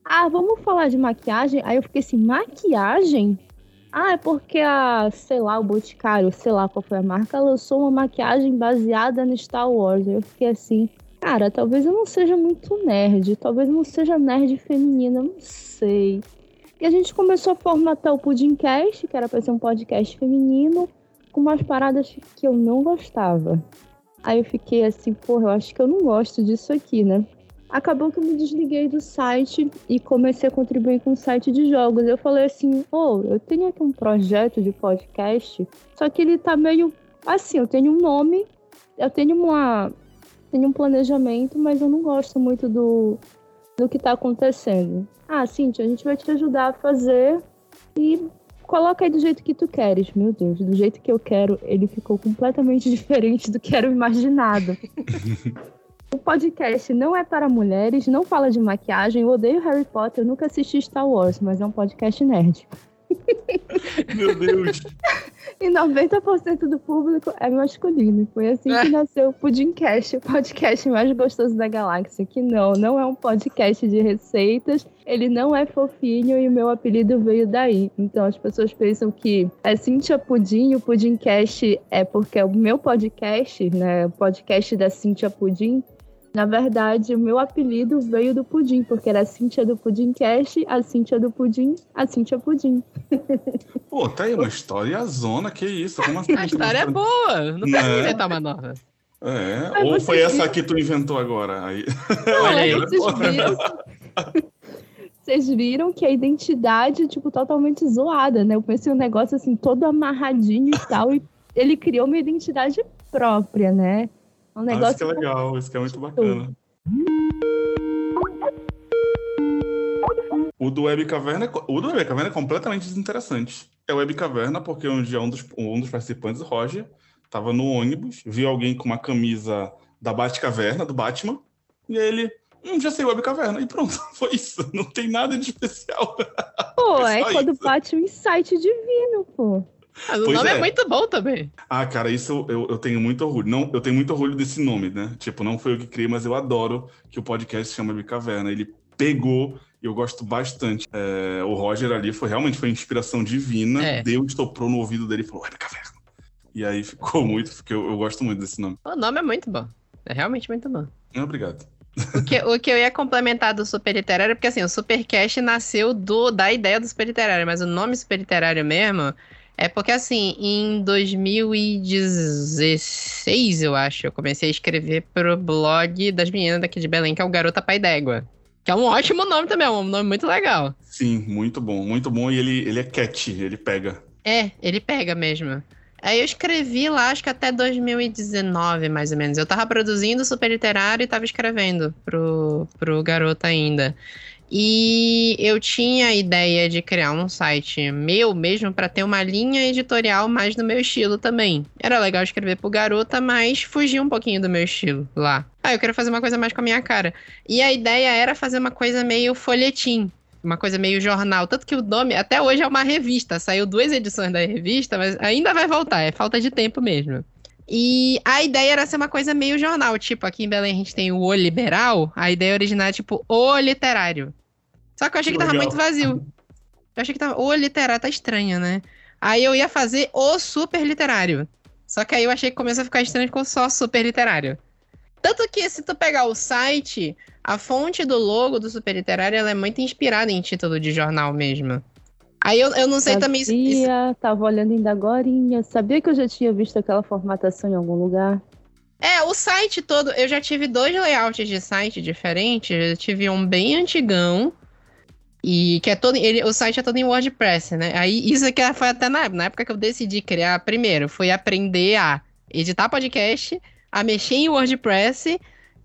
Ah, vamos falar de maquiagem. Aí eu fiquei assim, maquiagem? Ah, é porque a, sei lá, o Boticário, sei lá qual foi a marca, lançou uma maquiagem baseada no Star Wars. Aí eu fiquei assim, cara, talvez eu não seja muito nerd, talvez eu não seja nerd feminina, não sei. E a gente começou a formatar o Pudimcast, que era para ser um podcast feminino, com umas paradas que eu não gostava. Aí eu fiquei assim, porra, eu acho que eu não gosto disso aqui, né? Acabou que eu me desliguei do site e comecei a contribuir com o site de jogos. Eu falei assim, oh, eu tenho aqui um projeto de podcast, só que ele tá meio assim, eu tenho um nome, eu tenho uma tenho um planejamento, mas eu não gosto muito do, do que tá acontecendo. Ah, Cintia, a gente vai te ajudar a fazer e coloca aí do jeito que tu queres. Meu Deus, do jeito que eu quero, ele ficou completamente diferente do que era imaginado. o podcast não é para mulheres, não fala de maquiagem, eu odeio Harry Potter, eu nunca assisti Star Wars, mas é um podcast nerd. Meu Deus. E 90% do público é masculino. Foi assim que é. nasceu o Pudimcast, o podcast mais gostoso da galáxia. Que não, não é um podcast de receitas, ele não é fofinho e o meu apelido veio daí. Então as pessoas pensam que é Cintia Pudim, o Pudimcast é porque é o meu podcast, né? O podcast da Cintia Pudim. Na verdade, o meu apelido veio do Pudim, porque era a Cíntia do Pudim Cash, a Cíntia do Pudim, a Cíntia Pudim. Pô, tá aí uma história zona, que isso? Como assim? A história é boa, não precisa é. inventar uma nova. É, ou foi essa que tu inventou agora? Aí... Não, Olha aí. Vocês viram, vocês viram que a identidade, tipo, totalmente zoada, né? Eu pensei um negócio assim, todo amarradinho e tal, e ele criou uma identidade própria, né? Um negócio. Ah, isso que é legal, isso que é muito bacana. O do Web Caverna, o do Web Caverna é completamente desinteressante. É Web Caverna porque um dia um dos, um dos participantes, Roger, estava no ônibus, viu alguém com uma camisa da Batcaverna, do Batman, e aí ele, hum, já sei Web Caverna, e pronto, foi isso. Não tem nada de especial. Pô, é, é quando bate um insight divino, pô. Mas o pois nome é. é. muito bom também. Ah, cara, isso eu, eu tenho muito orgulho. Não, eu tenho muito orgulho desse nome, né? Tipo, não foi eu que criei, mas eu adoro que o podcast se chama Bicaverna. Ele pegou e eu gosto bastante. É, o Roger ali foi realmente foi inspiração divina. É. Deus estoprou no ouvido dele e falou: Bicaverna. E aí ficou muito, porque eu, eu, gosto muito desse nome. O nome é muito bom. É realmente muito bom. Obrigado. O que, o que eu ia complementar do Super Literário, porque assim, o Supercast nasceu do, da ideia do Super Literário, mas o nome Super Literário mesmo é porque, assim, em 2016, eu acho, eu comecei a escrever pro blog das meninas daqui de Belém, que é o Garota Pai d'Égua. Que é um ótimo nome também, é um nome muito legal. Sim, muito bom, muito bom. E ele, ele é catchy, ele pega. É, ele pega mesmo. Aí eu escrevi lá, acho que até 2019, mais ou menos. Eu tava produzindo super literário e tava escrevendo pro, pro garoto ainda. E eu tinha a ideia de criar um site meu mesmo para ter uma linha editorial mais no meu estilo também. Era legal escrever pro garota, mas fugia um pouquinho do meu estilo lá. Ah, eu quero fazer uma coisa mais com a minha cara. E a ideia era fazer uma coisa meio folhetim, uma coisa meio jornal. Tanto que o nome até hoje é uma revista. Saiu duas edições da revista, mas ainda vai voltar. É falta de tempo mesmo. E a ideia era ser uma coisa meio jornal, tipo, aqui em Belém a gente tem o O Liberal, a ideia original é tipo O Literário. Só que eu achei que, que tava muito vazio. Eu achei que tava. O literário tá estranho, né? Aí eu ia fazer o super literário. Só que aí eu achei que começou a ficar estranho com só super literário. Tanto que se tu pegar o site, a fonte do logo do super literário ela é muito inspirada em título de jornal mesmo. Aí eu, eu não sei sabia, também se. Tava olhando ainda agora. Sabia que eu já tinha visto aquela formatação em algum lugar? É, o site todo. Eu já tive dois layouts de site diferentes. Eu tive um bem antigão. E que é todo. Ele, o site é todo em WordPress, né? Aí isso aqui foi até na, na época que eu decidi criar. Primeiro, foi aprender a editar podcast, a mexer em WordPress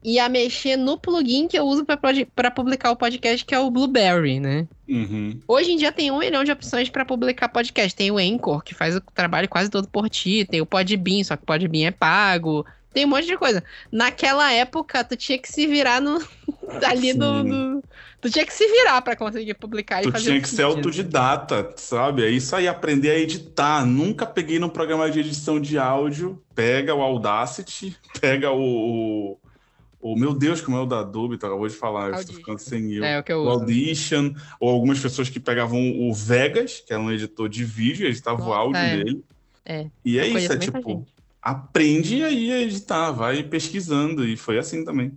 e a mexer no plugin que eu uso para publicar o podcast, que é o Blueberry, né? Uhum. Hoje em dia tem um milhão de opções para publicar podcast. Tem o Anchor, que faz o trabalho quase todo por ti. Tem o Podbean, só que o Podbean é pago. Tem um monte de coisa. Naquela época, tu tinha que se virar no ali no, no, Tu tinha que se virar para conseguir publicar tu e fazer. Tu tinha que ser autodidata, sabe? É isso aí, aprender a editar. Nunca peguei num programa de edição de áudio. Pega o Audacity, pega o, o meu Deus, como é o da Adobe, tá? acabou de falar, eu estou ficando sem eu. É, o que eu o Audition, ou algumas pessoas que pegavam o Vegas, que era um editor de vídeo, editava o áudio é. dele. É. E é isso, é tipo, aprende aí a editar, vai pesquisando, e foi assim também.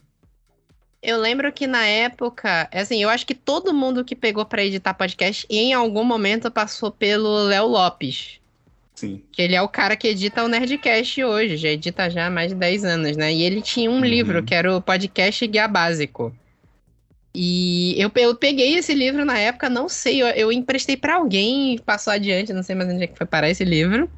Eu lembro que na época, assim, eu acho que todo mundo que pegou para editar podcast em algum momento passou pelo Léo Lopes. Sim. Que ele é o cara que edita o Nerdcast hoje, já edita já há mais de 10 anos, né? E ele tinha um uhum. livro que era o Podcast Guia Básico. E eu, eu peguei esse livro na época, não sei, eu, eu emprestei para alguém e passou adiante, não sei mais onde é que foi parar esse livro.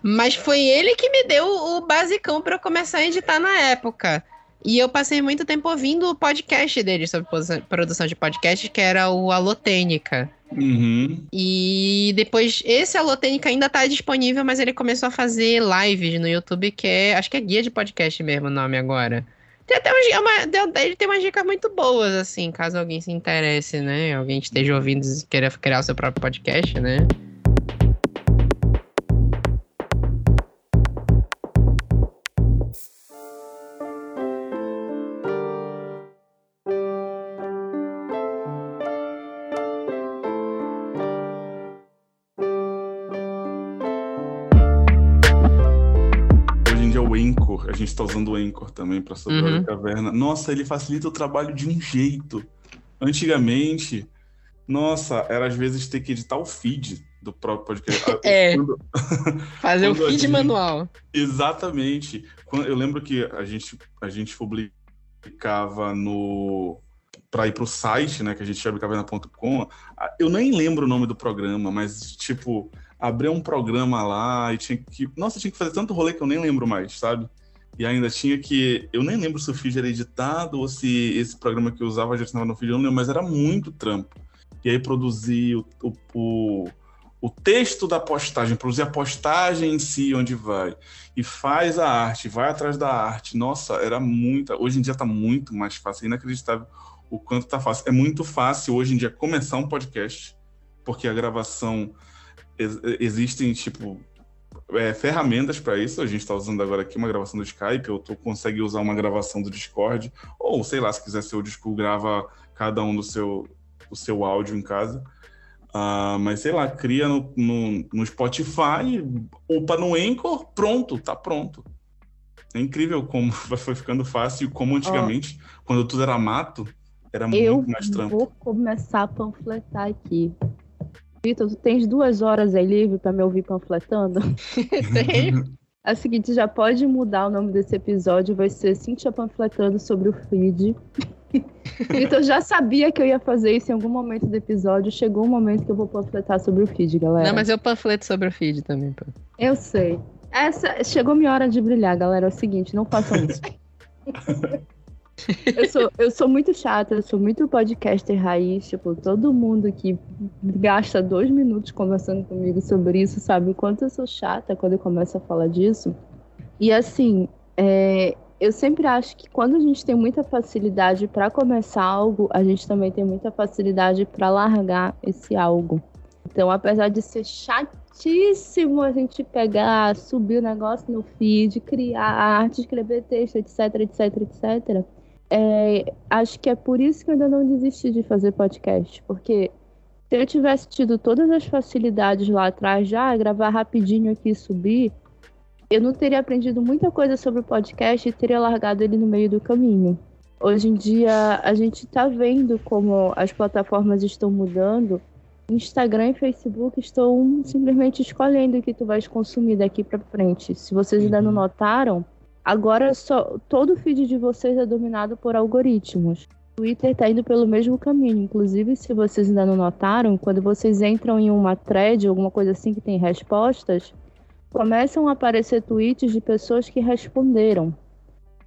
Mas foi ele que me deu o basicão para eu começar a editar na época. E eu passei muito tempo ouvindo o podcast dele sobre produção de podcast, que era o Alotênica. Uhum. E depois, esse Alotênica ainda tá disponível, mas ele começou a fazer lives no YouTube, que é, acho que é guia de podcast mesmo o nome agora. Tem até uma, ele tem umas dicas muito boas, assim, caso alguém se interesse, né? Alguém esteja ouvindo e queira criar o seu próprio podcast, né? Gente está usando o Anchor também para sobrar uhum. a caverna. Nossa, ele facilita o trabalho de um jeito. Antigamente, nossa, era às vezes ter que editar o feed do próprio podcast. é. Quando... Fazer o feed gente... manual. Exatamente. Quando... Eu lembro que a gente, a gente publicava no para ir para o site, né, que a gente chama caverna.com. Eu nem lembro o nome do programa, mas tipo, abrir um programa lá e tinha que, nossa, tinha que fazer tanto rolê que eu nem lembro mais, sabe? E ainda tinha que. Eu nem lembro se o feed era editado ou se esse programa que eu usava já estava no feed, eu não lembro, mas era muito trampo. E aí produzir o, o, o, o texto da postagem, produzir a postagem em si, onde vai. E faz a arte, vai atrás da arte. Nossa, era muita. Hoje em dia está muito mais fácil, é inacreditável o quanto está fácil. É muito fácil hoje em dia começar um podcast, porque a gravação. Existem, tipo, é, ferramentas para isso. A gente está usando agora aqui uma gravação do Skype, ou tu consegue usar uma gravação do Discord, ou sei lá, se quiser seu disco, grava cada um do seu, do seu áudio em casa. Uh, mas sei lá, cria no, no, no Spotify, upa no Anchor, pronto, tá pronto. É incrível como foi ficando fácil e como antigamente, oh. quando tudo era mato, era eu muito mais trampo. Eu vou começar a panfletar aqui. Vitor, tu tens duas horas aí livre para me ouvir panfletando? Tenho. É o seguinte, já pode mudar o nome desse episódio, vai ser Cintia panfletando sobre o feed. Vitor já sabia que eu ia fazer isso em algum momento do episódio. Chegou o momento que eu vou panfletar sobre o feed, galera. Não, mas eu panfleto sobre o feed também, pô. Eu sei. Essa chegou minha hora de brilhar, galera. É o seguinte, não façam isso. eu, sou, eu sou muito chata, eu sou muito podcaster raiz. Tipo, todo mundo que gasta dois minutos conversando comigo sobre isso sabe o quanto eu sou chata quando eu começo a falar disso. E assim, é, eu sempre acho que quando a gente tem muita facilidade para começar algo, a gente também tem muita facilidade para largar esse algo. Então, apesar de ser chatíssimo a gente pegar, subir o negócio no feed, criar arte, escrever texto, etc, etc, etc. É, acho que é por isso que eu ainda não desisti de fazer podcast, porque se eu tivesse tido todas as facilidades lá atrás, já gravar rapidinho aqui e subir, eu não teria aprendido muita coisa sobre o podcast e teria largado ele no meio do caminho. Hoje em dia, a gente está vendo como as plataformas estão mudando. Instagram e Facebook estão simplesmente escolhendo o que tu vais consumir daqui para frente. Se vocês ainda não uhum. notaram, agora só todo o feed de vocês é dominado por algoritmos. O Twitter está indo pelo mesmo caminho. Inclusive, se vocês ainda não notaram, quando vocês entram em uma thread, alguma coisa assim que tem respostas, começam a aparecer tweets de pessoas que responderam.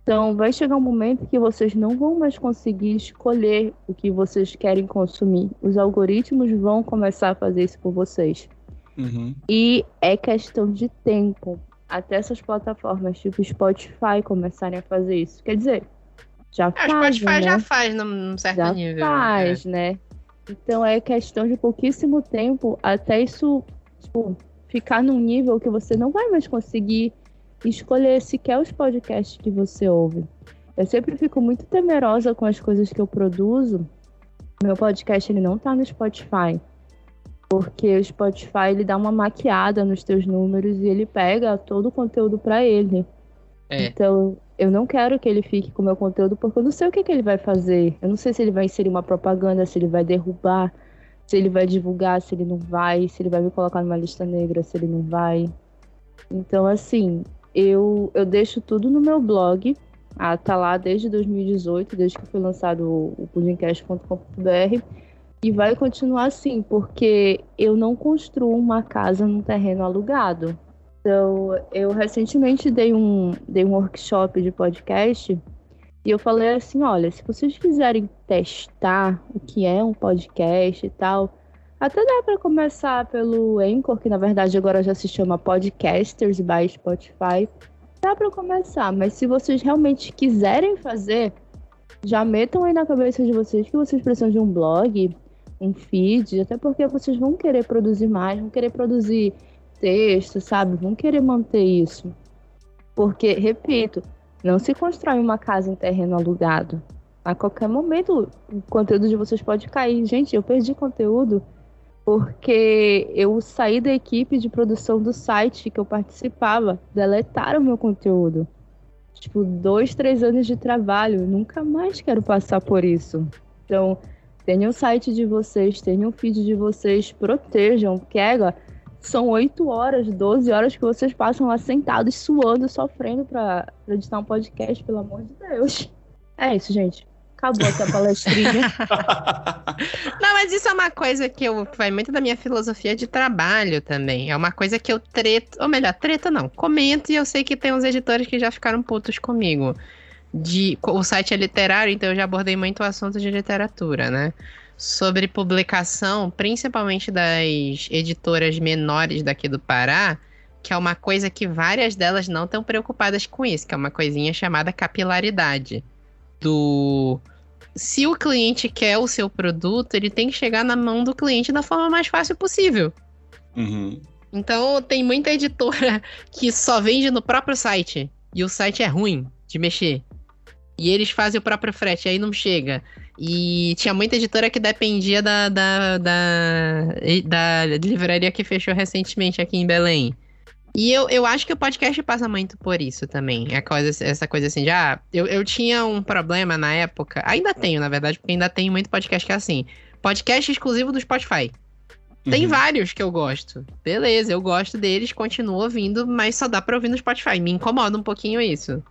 Então, vai chegar um momento que vocês não vão mais conseguir escolher o que vocês querem consumir. Os algoritmos vão começar a fazer isso por vocês. Uhum. E é questão de tempo até essas plataformas tipo Spotify começarem a fazer isso. Quer dizer, já é, faz. O Spotify né? já faz num certo já nível. Já faz, é. né? Então é questão de pouquíssimo tempo até isso tipo, ficar num nível que você não vai mais conseguir escolher sequer os podcasts que você ouve. Eu sempre fico muito temerosa com as coisas que eu produzo. Meu podcast ele não tá no Spotify. Porque o Spotify ele dá uma maquiada nos teus números e ele pega todo o conteúdo para ele. É. Então, eu não quero que ele fique com o meu conteúdo porque eu não sei o que, que ele vai fazer. Eu não sei se ele vai inserir uma propaganda, se ele vai derrubar, se ele vai divulgar, se ele não vai, se ele vai me colocar numa lista negra, se ele não vai. Então, assim, eu, eu deixo tudo no meu blog. Ah, tá lá desde 2018, desde que foi lançado o, pudimcast.com.br. E vai continuar assim, porque eu não construo uma casa num terreno alugado. Então, eu recentemente dei um, dei um workshop de podcast e eu falei assim: olha, se vocês quiserem testar o que é um podcast e tal, até dá para começar pelo Anchor, que na verdade agora já se chama Podcasters by Spotify. Dá para começar, mas se vocês realmente quiserem fazer, já metam aí na cabeça de vocês que vocês precisam de um blog, um feed, até porque vocês vão querer produzir mais, vão querer produzir texto, sabe? Vão querer manter isso. Porque, repito, não se constrói uma casa em terreno alugado. A qualquer momento o conteúdo de vocês pode cair. Gente, eu perdi conteúdo porque eu saí da equipe de produção do site que eu participava. Deletaram meu conteúdo. Tipo, dois, três anos de trabalho. Nunca mais quero passar por isso. Então, tenham o site de vocês, tenham o feed de vocês, protejam, porque agora são 8 horas, 12 horas que vocês passam lá sentados, suando, sofrendo pra, pra editar um podcast, pelo amor de Deus. É isso, gente. Acabou essa palestrinha. Não, mas isso é uma coisa que eu vai muito da minha filosofia de trabalho também. É uma coisa que eu treto, ou melhor, treta não, comento e eu sei que tem uns editores que já ficaram putos comigo. De, o site é literário, então eu já abordei muito o assunto de literatura, né? sobre publicação, principalmente das editoras menores daqui do Pará, que é uma coisa que várias delas não estão preocupadas com isso, que é uma coisinha chamada capilaridade. Do se o cliente quer o seu produto, ele tem que chegar na mão do cliente da forma mais fácil possível. Uhum. Então tem muita editora que só vende no próprio site e o site é ruim de mexer. E eles fazem o próprio frete, aí não chega. E tinha muita editora que dependia da, da, da, da livraria que fechou recentemente aqui em Belém. E eu, eu acho que o podcast passa muito por isso também. É coisa, essa coisa assim de, ah, eu, eu tinha um problema na época. Ainda tenho, na verdade, porque ainda tem muito podcast que é assim. Podcast exclusivo do Spotify. Tem uhum. vários que eu gosto. Beleza, eu gosto deles, continuo ouvindo, mas só dá pra ouvir no Spotify. Me incomoda um pouquinho isso.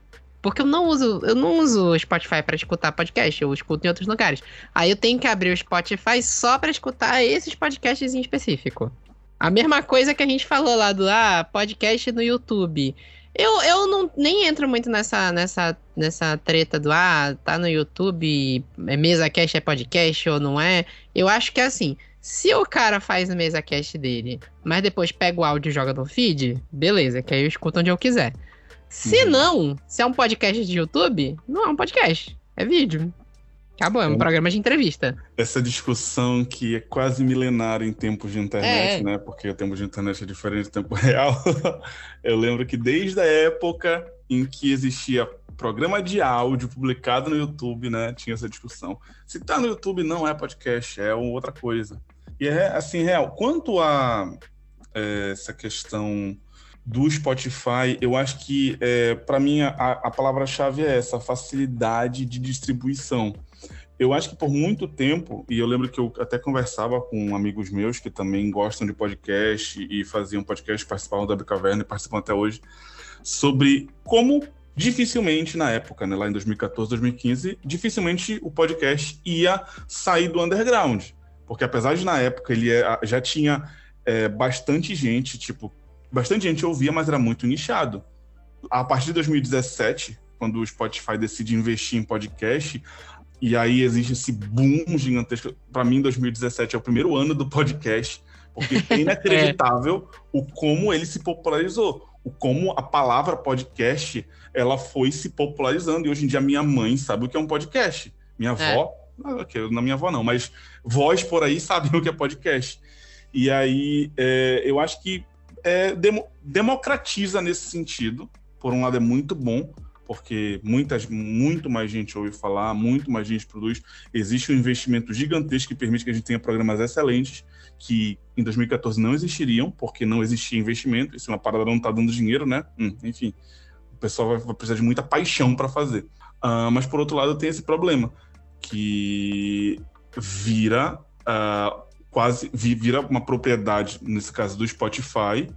Porque eu não uso, eu não uso o Spotify para escutar podcast, eu escuto em outros lugares. Aí eu tenho que abrir o Spotify só para escutar esses podcasts em específico. A mesma coisa que a gente falou lá do ah, podcast no YouTube. Eu, eu não nem entro muito nessa, nessa, nessa treta do ah, tá no YouTube, é mesa cast é podcast ou não é. Eu acho que é assim, se o cara faz a mesa cast dele, mas depois pega o áudio e joga no feed, beleza, que aí eu escuto onde eu quiser. Se uhum. não, se é um podcast de YouTube, não é um podcast. É vídeo. Acabou, é um programa de entrevista. Essa discussão que é quase milenária em tempos de internet, É. né? Porque o tempo de internet é diferente do tempo real. Eu lembro que desde a época em que existia programa de áudio publicado no YouTube, né? Tinha essa discussão. Se tá no YouTube, não é podcast, é outra coisa. E é assim, real. Quanto a é, essa questão do Spotify, eu acho que, é, para mim, a, a palavra-chave é essa, facilidade de distribuição. Eu acho que por muito tempo, e eu lembro que eu até conversava com amigos meus que também gostam de podcast e faziam podcast, participavam da Caverna e participam até hoje, sobre como dificilmente na época, né, lá em 2014, 2015, dificilmente o podcast ia sair do underground. Porque apesar de na época ele é- já tinha é, bastante gente, tipo, bastante gente ouvia, mas era muito nichado. A partir de 2017, quando o Spotify decide investir em podcast, e aí existe esse boom gigantesco. Para mim, 2017 é o primeiro ano do podcast, porque é inacreditável o como ele se popularizou, o como a palavra podcast ela foi se popularizando. E hoje em dia minha mãe sabe o que é um podcast. Minha avó, ah, ok, na minha avó não, mas vós por aí sabem o que é podcast. E aí é, eu acho que é, demo- democratiza nesse sentido. Por um lado é muito bom, porque muitas, muito mais gente ouve falar, muito mais gente produz. Existe um investimento gigantesco que permite que a gente tenha programas excelentes que em 2014 não existiriam, porque não existia investimento. Isso é uma parada não está dando dinheiro, né? Hum, enfim, o pessoal vai, vai precisar de muita paixão para fazer. Ah, mas por outro lado tem esse problema que vira ah, quase vi- vira uma propriedade nesse caso do Spotify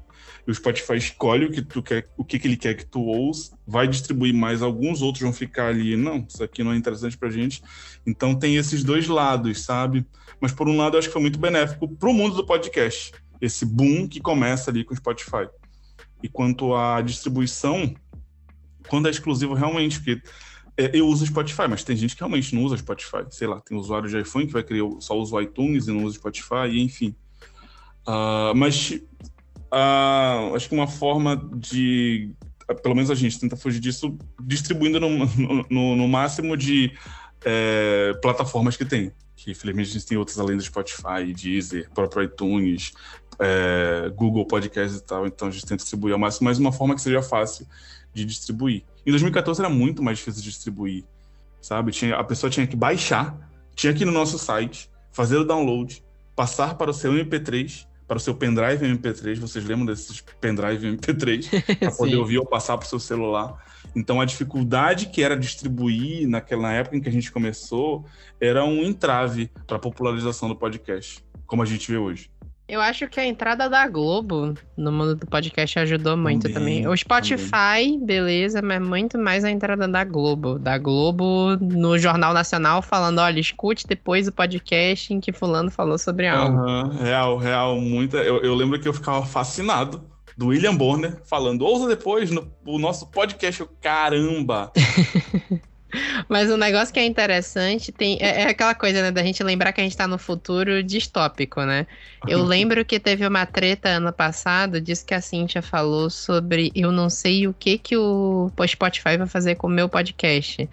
e o Spotify escolhe o que tu quer, o que, que ele quer que tu ouça, vai distribuir mais, alguns outros vão ficar ali, não, isso aqui não é interessante pra gente. Então tem esses dois lados, sabe? Mas por um lado eu acho que foi muito benéfico pro mundo do podcast, esse boom que começa ali com o Spotify. E quanto à distribuição, quando é exclusivo realmente, porque eu uso Spotify, mas tem gente que realmente não usa Spotify. Sei lá, tem usuário de iPhone que vai criar, só usa o iTunes e não usa Spotify, enfim. Ah, mas ah, acho que uma forma de. Pelo menos a gente tenta fugir disso distribuindo no, no, no máximo de é, plataformas que tem. Que infelizmente a gente tem outras além do Spotify, Deezer, próprio iTunes, é, Google Podcast e tal. Então a gente tenta distribuir ao máximo, mas uma forma que seja fácil de distribuir. Em 2014 era muito mais difícil de distribuir, sabe? Tinha, a pessoa tinha que baixar, tinha que ir no nosso site, fazer o download, passar para o seu MP3, para o seu pendrive MP3. Vocês lembram desses pendrive MP3? Para poder ouvir ou passar para o seu celular. Então a dificuldade que era distribuir naquela na época em que a gente começou era um entrave para a popularização do podcast, como a gente vê hoje. Eu acho que a entrada da Globo no mundo do podcast ajudou muito Também, também. O Spotify, beleza, mas muito mais a entrada da Globo. Da Globo no Jornal Nacional falando, olha, escute depois o podcast em que fulano falou sobre algo. Aham, real, real, muita. Eu, eu lembro que eu ficava fascinado do William Bonner falando, ouça depois no o nosso podcast. Eu, caramba! Mas o negócio que é interessante tem é, é aquela coisa, né, da gente lembrar que a gente tá no futuro distópico, né? Eu lembro que teve uma treta ano passado, disso que a Cintia falou sobre eu não sei o que que o Spotify vai fazer com o meu podcast.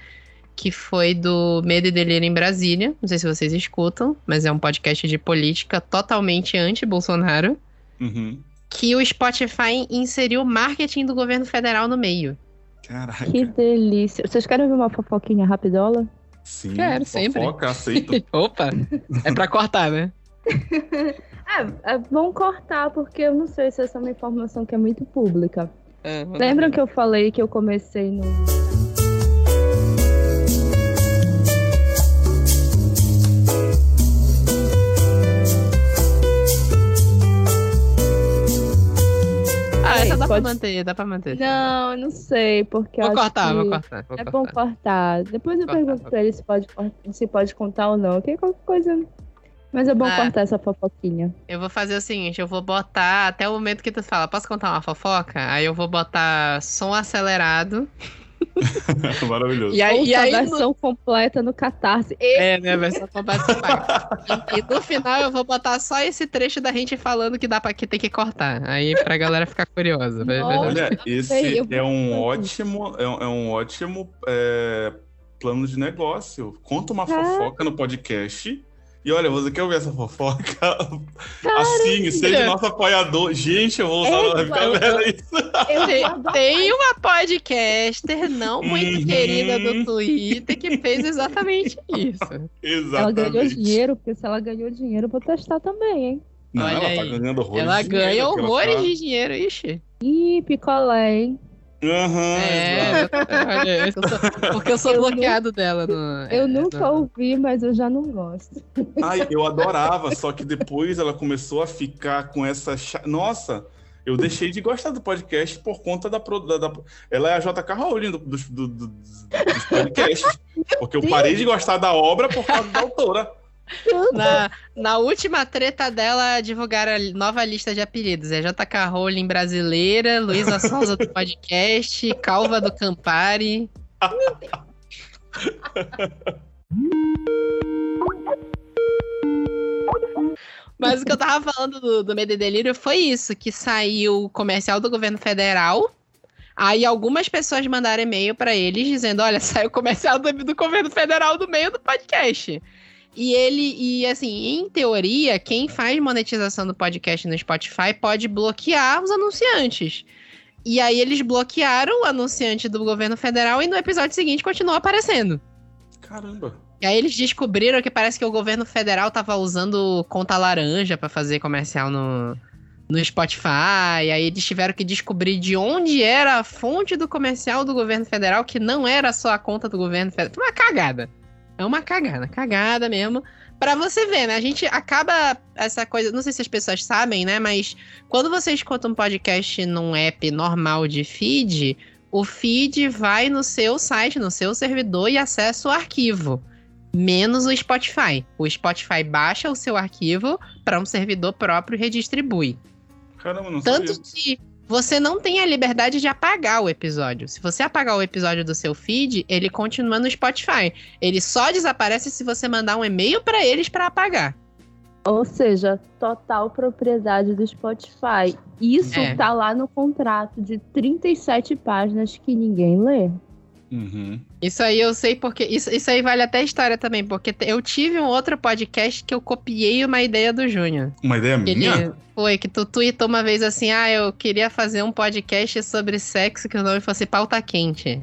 Que foi do Medo e Delírio em Brasília. Não sei se vocês escutam, mas é um podcast de política totalmente anti-Bolsonaro. Uhum. Que o Spotify inseriu marketing do governo federal no meio. Caraca. Que delícia. Vocês querem ver uma fofoquinha rapidola? Sim, Quero, sempre. fofoca, aceito. Opa! É pra cortar, né? É, é bom cortar, porque eu não sei se essa é uma informação que é muito pública. É, Lembram ver. que eu falei que eu comecei no. Essa dá pode- pra manter, dá pra manter. Não, eu não sei, porque eu Vou cortar, vou cortar. Vou É cortar. bom cortar. Depois eu Cortar, pergunto pra ele se pode, se pode contar ou não, que qualquer coisa. Mas é bom Ah. cortar essa fofoquinha. Eu vou fazer o seguinte, eu vou botar até o momento que tu fala, posso contar uma fofoca? Aí eu vou botar som acelerado. Maravilhoso. E aí, e aí a no- versão completa no Catarse. E É, né? Versão completa do Max. E, no final eu vou botar só esse trecho da gente falando que dá pra que tem que cortar. Aí pra galera ficar curiosa. Nossa. Olha, esse eu vou é um ótimo, é um, é um ótimo é, plano de negócio. Conta uma fofoca no podcast. E olha, você quer ouvir essa fofoca? assim, seja nosso apoiador. Gente, eu vou usar é, na câmera isso. Tem, uma podcaster não muito uhum. querida do Twitter que fez exatamente isso. Exatamente. Ela ganhou dinheiro, porque se ela ganhou dinheiro, eu vou testar também, hein? Não, Olha ela tá aí. tá ganhando horrores Ela de ganha dinheiro, horrores ela tá... de dinheiro, ixi. Ih, picolé, hein? Uhum, é, olha, eu sou, porque eu sou eu bloqueado nunca, dela. No, eu é, nunca no... ouvi, mas eu já não gosto. Ai, eu adorava, só que depois ela começou a ficar com essa. Nossa, eu deixei de gostar do podcast por conta da. da, da... Ela é a JK Rowling do, do, do, dos podcasts. Porque eu parei de gostar da obra por causa da autora. Na, na última treta dela, divulgaram a nova lista de apelidos. É JK Rowling brasileira, Luísa Souza do podcast, Calva do Campari. Mas o que eu tava falando do, do Medo e Delírio foi isso, que saiu o comercial do governo federal. Aí algumas pessoas mandaram e-mail para eles dizendo: olha, saiu o comercial do, do governo federal do meio do podcast. E ele, e assim, em teoria, quem faz monetização do podcast no Spotify pode bloquear os anunciantes. E aí eles bloquearam o anunciante do governo federal e no episódio seguinte continuou aparecendo. Caramba. E aí eles descobriram que parece que o governo federal tava usando conta laranja para fazer comercial no, no Spotify. Aí eles tiveram que descobrir de onde era a fonte do comercial do governo federal, que não era só a conta do governo federal. Foi uma cagada. É uma cagada, cagada mesmo. Para você ver, né? A gente acaba essa coisa, não sei se as pessoas sabem, né? Mas quando você escuta um podcast num app normal de feed, o feed vai no seu site, no seu servidor e acessa o arquivo. Menos o Spotify. O Spotify baixa o seu arquivo para um servidor próprio e redistribui. Caramba, não Tanto sabia. que você não tem a liberdade de apagar o episódio. Se você apagar o episódio do seu feed, ele continua no Spotify. Ele só desaparece se você mandar um e-mail para eles para apagar. Ou seja, total propriedade do Spotify. Isso é. tá lá no contrato de 37 páginas que ninguém lê. Uhum. Isso aí eu sei porque. Isso, isso aí vale até história também, porque eu tive um outro podcast que eu copiei uma ideia do Júnior. Uma ideia minha? Ele, foi, que tu tweetou uma vez assim: ah, eu queria fazer um podcast sobre sexo que o nome fosse Pauta Quente.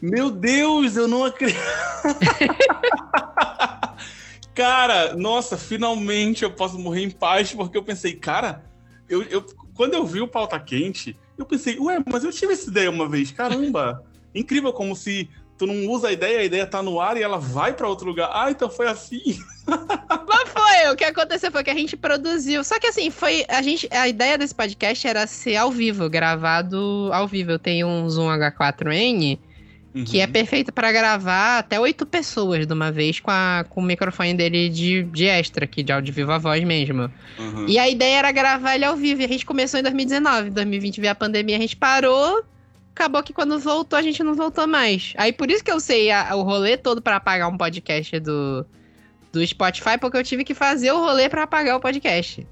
Meu Deus, eu não acredito. cara, nossa, finalmente eu posso morrer em paz, porque eu pensei, cara, eu, eu, quando eu vi o Pauta Quente, eu pensei, ué, mas eu tive essa ideia uma vez, caramba. Incrível como se tu não usa a ideia, a ideia tá no ar e ela vai para outro lugar. Ah, então foi assim. Mas foi, o que aconteceu foi que a gente produziu. Só que assim, foi. A, gente, a ideia desse podcast era ser ao vivo, gravado ao vivo. Eu tenho um Zoom H4N. Uhum. Que é uhum. perfeito para gravar até oito pessoas de uma vez com, a, com o microfone dele de, de extra, aqui, de áudio viva voz mesmo. Uhum. E a ideia era gravar ele ao vivo. E a gente começou em 2019. Em 2020 veio a pandemia, a gente parou acabou que quando voltou, a gente não voltou mais. Aí por isso que eu sei a, o rolê todo para apagar um podcast do, do Spotify, porque eu tive que fazer o rolê para apagar o podcast.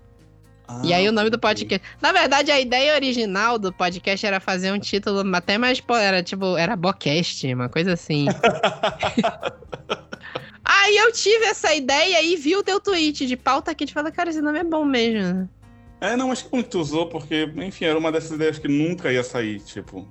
Ah, e aí o nome do podcast. Na verdade, a ideia original do podcast era fazer um título até mais. Era tipo, era Bocast, uma coisa assim. aí eu tive essa ideia e vi o teu tweet de pauta aqui e falei, cara, esse nome é bom mesmo. É, não, acho que muito usou, porque, enfim, era uma dessas ideias que nunca ia sair, tipo.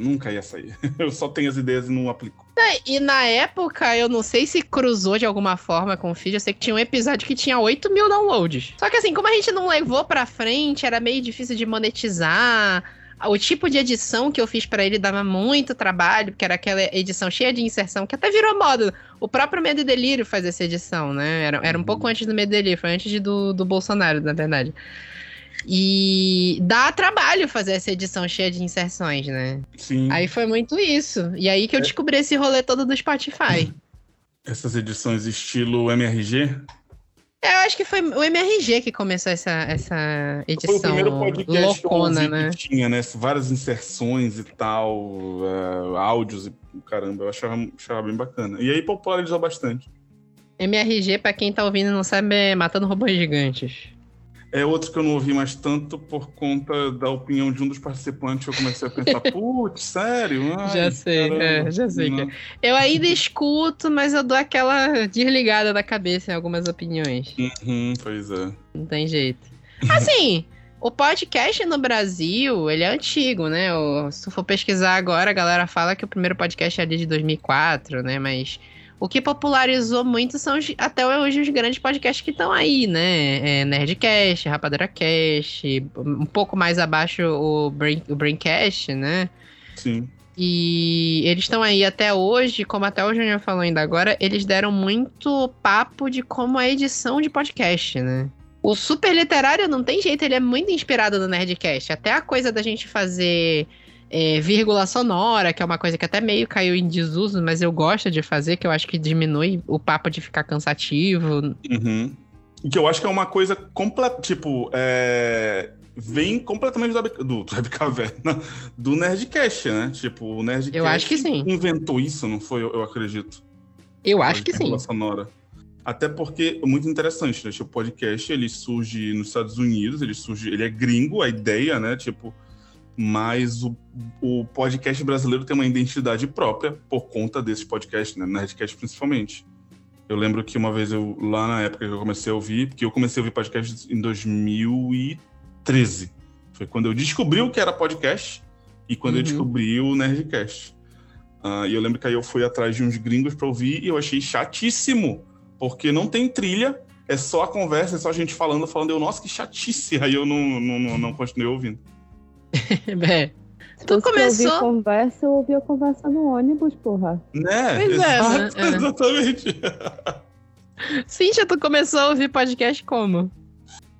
Nunca ia sair. Eu só tenho as ideias e não aplico. É, e na época, eu não sei se cruzou de alguma forma com o feed. Eu sei que tinha um episódio que tinha 8 mil downloads. Só que assim, como a gente não levou pra frente, era meio difícil de monetizar. O tipo de edição que eu fiz para ele dava muito trabalho, porque era aquela edição cheia de inserção, que até virou moda. O próprio Medo e Delírio faz essa edição, né? Era, era um pouco uhum. antes do Medo e Delírio, foi antes de, do, do Bolsonaro, na verdade. E dá trabalho fazer essa edição cheia de inserções, né? Sim. Aí foi muito isso. E aí que eu é. descobri esse rolê todo do Spotify. Essas edições estilo MRG? É, eu acho que foi o MRG que começou essa, essa edição foi o primeiro podcast loucona, né? Que tinha, né? Várias inserções e tal, uh, áudios e caramba, eu achava, achava bem bacana. E aí popularizou bastante. MRG, pra quem tá ouvindo e não sabe, é Matando Robôs Gigantes. É outro que eu não ouvi mais tanto por conta da opinião de um dos participantes. Eu comecei a pensar, putz, sério? Ai, já sei, é, já sei. Que... É. Eu ainda escuto, mas eu dou aquela desligada da cabeça em algumas opiniões. Uhum, pois é. Não tem jeito. Assim, o podcast no Brasil, ele é antigo, né? O, se tu for pesquisar agora, a galera fala que o primeiro podcast é ali de 2004, né? Mas o que popularizou muito são os, até hoje os grandes podcasts que estão aí, né? É Nerdcast, Rapadura Cast, um pouco mais abaixo o, Brain, o Braincast, né? Sim. E eles estão aí até hoje, como até o Junior falou ainda agora, eles deram muito papo de como a edição de podcast, né? O super literário não tem jeito, ele é muito inspirado no Nerdcast. Até a coisa da gente fazer é, vírgula sonora, que é uma coisa que até meio caiu em desuso, mas eu gosto de fazer, que eu acho que diminui o papo de ficar cansativo. Uhum. Que eu acho que é uma coisa completa, tipo, é... vem completamente do, do, do Webcaverna, do Nerdcast, né? Tipo, o Nerdcast eu acho que sim. inventou isso, não foi? Eu, eu acredito. Eu acho que sim. Sonora. Até porque é muito interessante, né? Tipo, o podcast, ele surge nos Estados Unidos, ele surge, ele é gringo, a ideia, né? Tipo, mas o, o podcast brasileiro tem uma identidade própria por conta desse podcast, né? Nerdcast principalmente. Eu lembro que uma vez eu, lá na época que eu comecei a ouvir, porque eu comecei a ouvir podcast em 2013. Foi quando eu descobri o que era podcast e quando uhum. eu descobri o Nerdcast. Uh, e eu lembro que aí eu fui atrás de uns gringos para ouvir e eu achei chatíssimo, porque não tem trilha, é só a conversa, é só a gente falando, falando. Eu, nossa, que chatice. Aí eu não, não, não, não continuei ouvindo. é. Tu começou. Eu ouvi conversa, eu ouvi a conversa no ônibus, porra. Né? Pois Exato, é, né? É. Exatamente. Cíntia, tu começou a ouvir podcast como?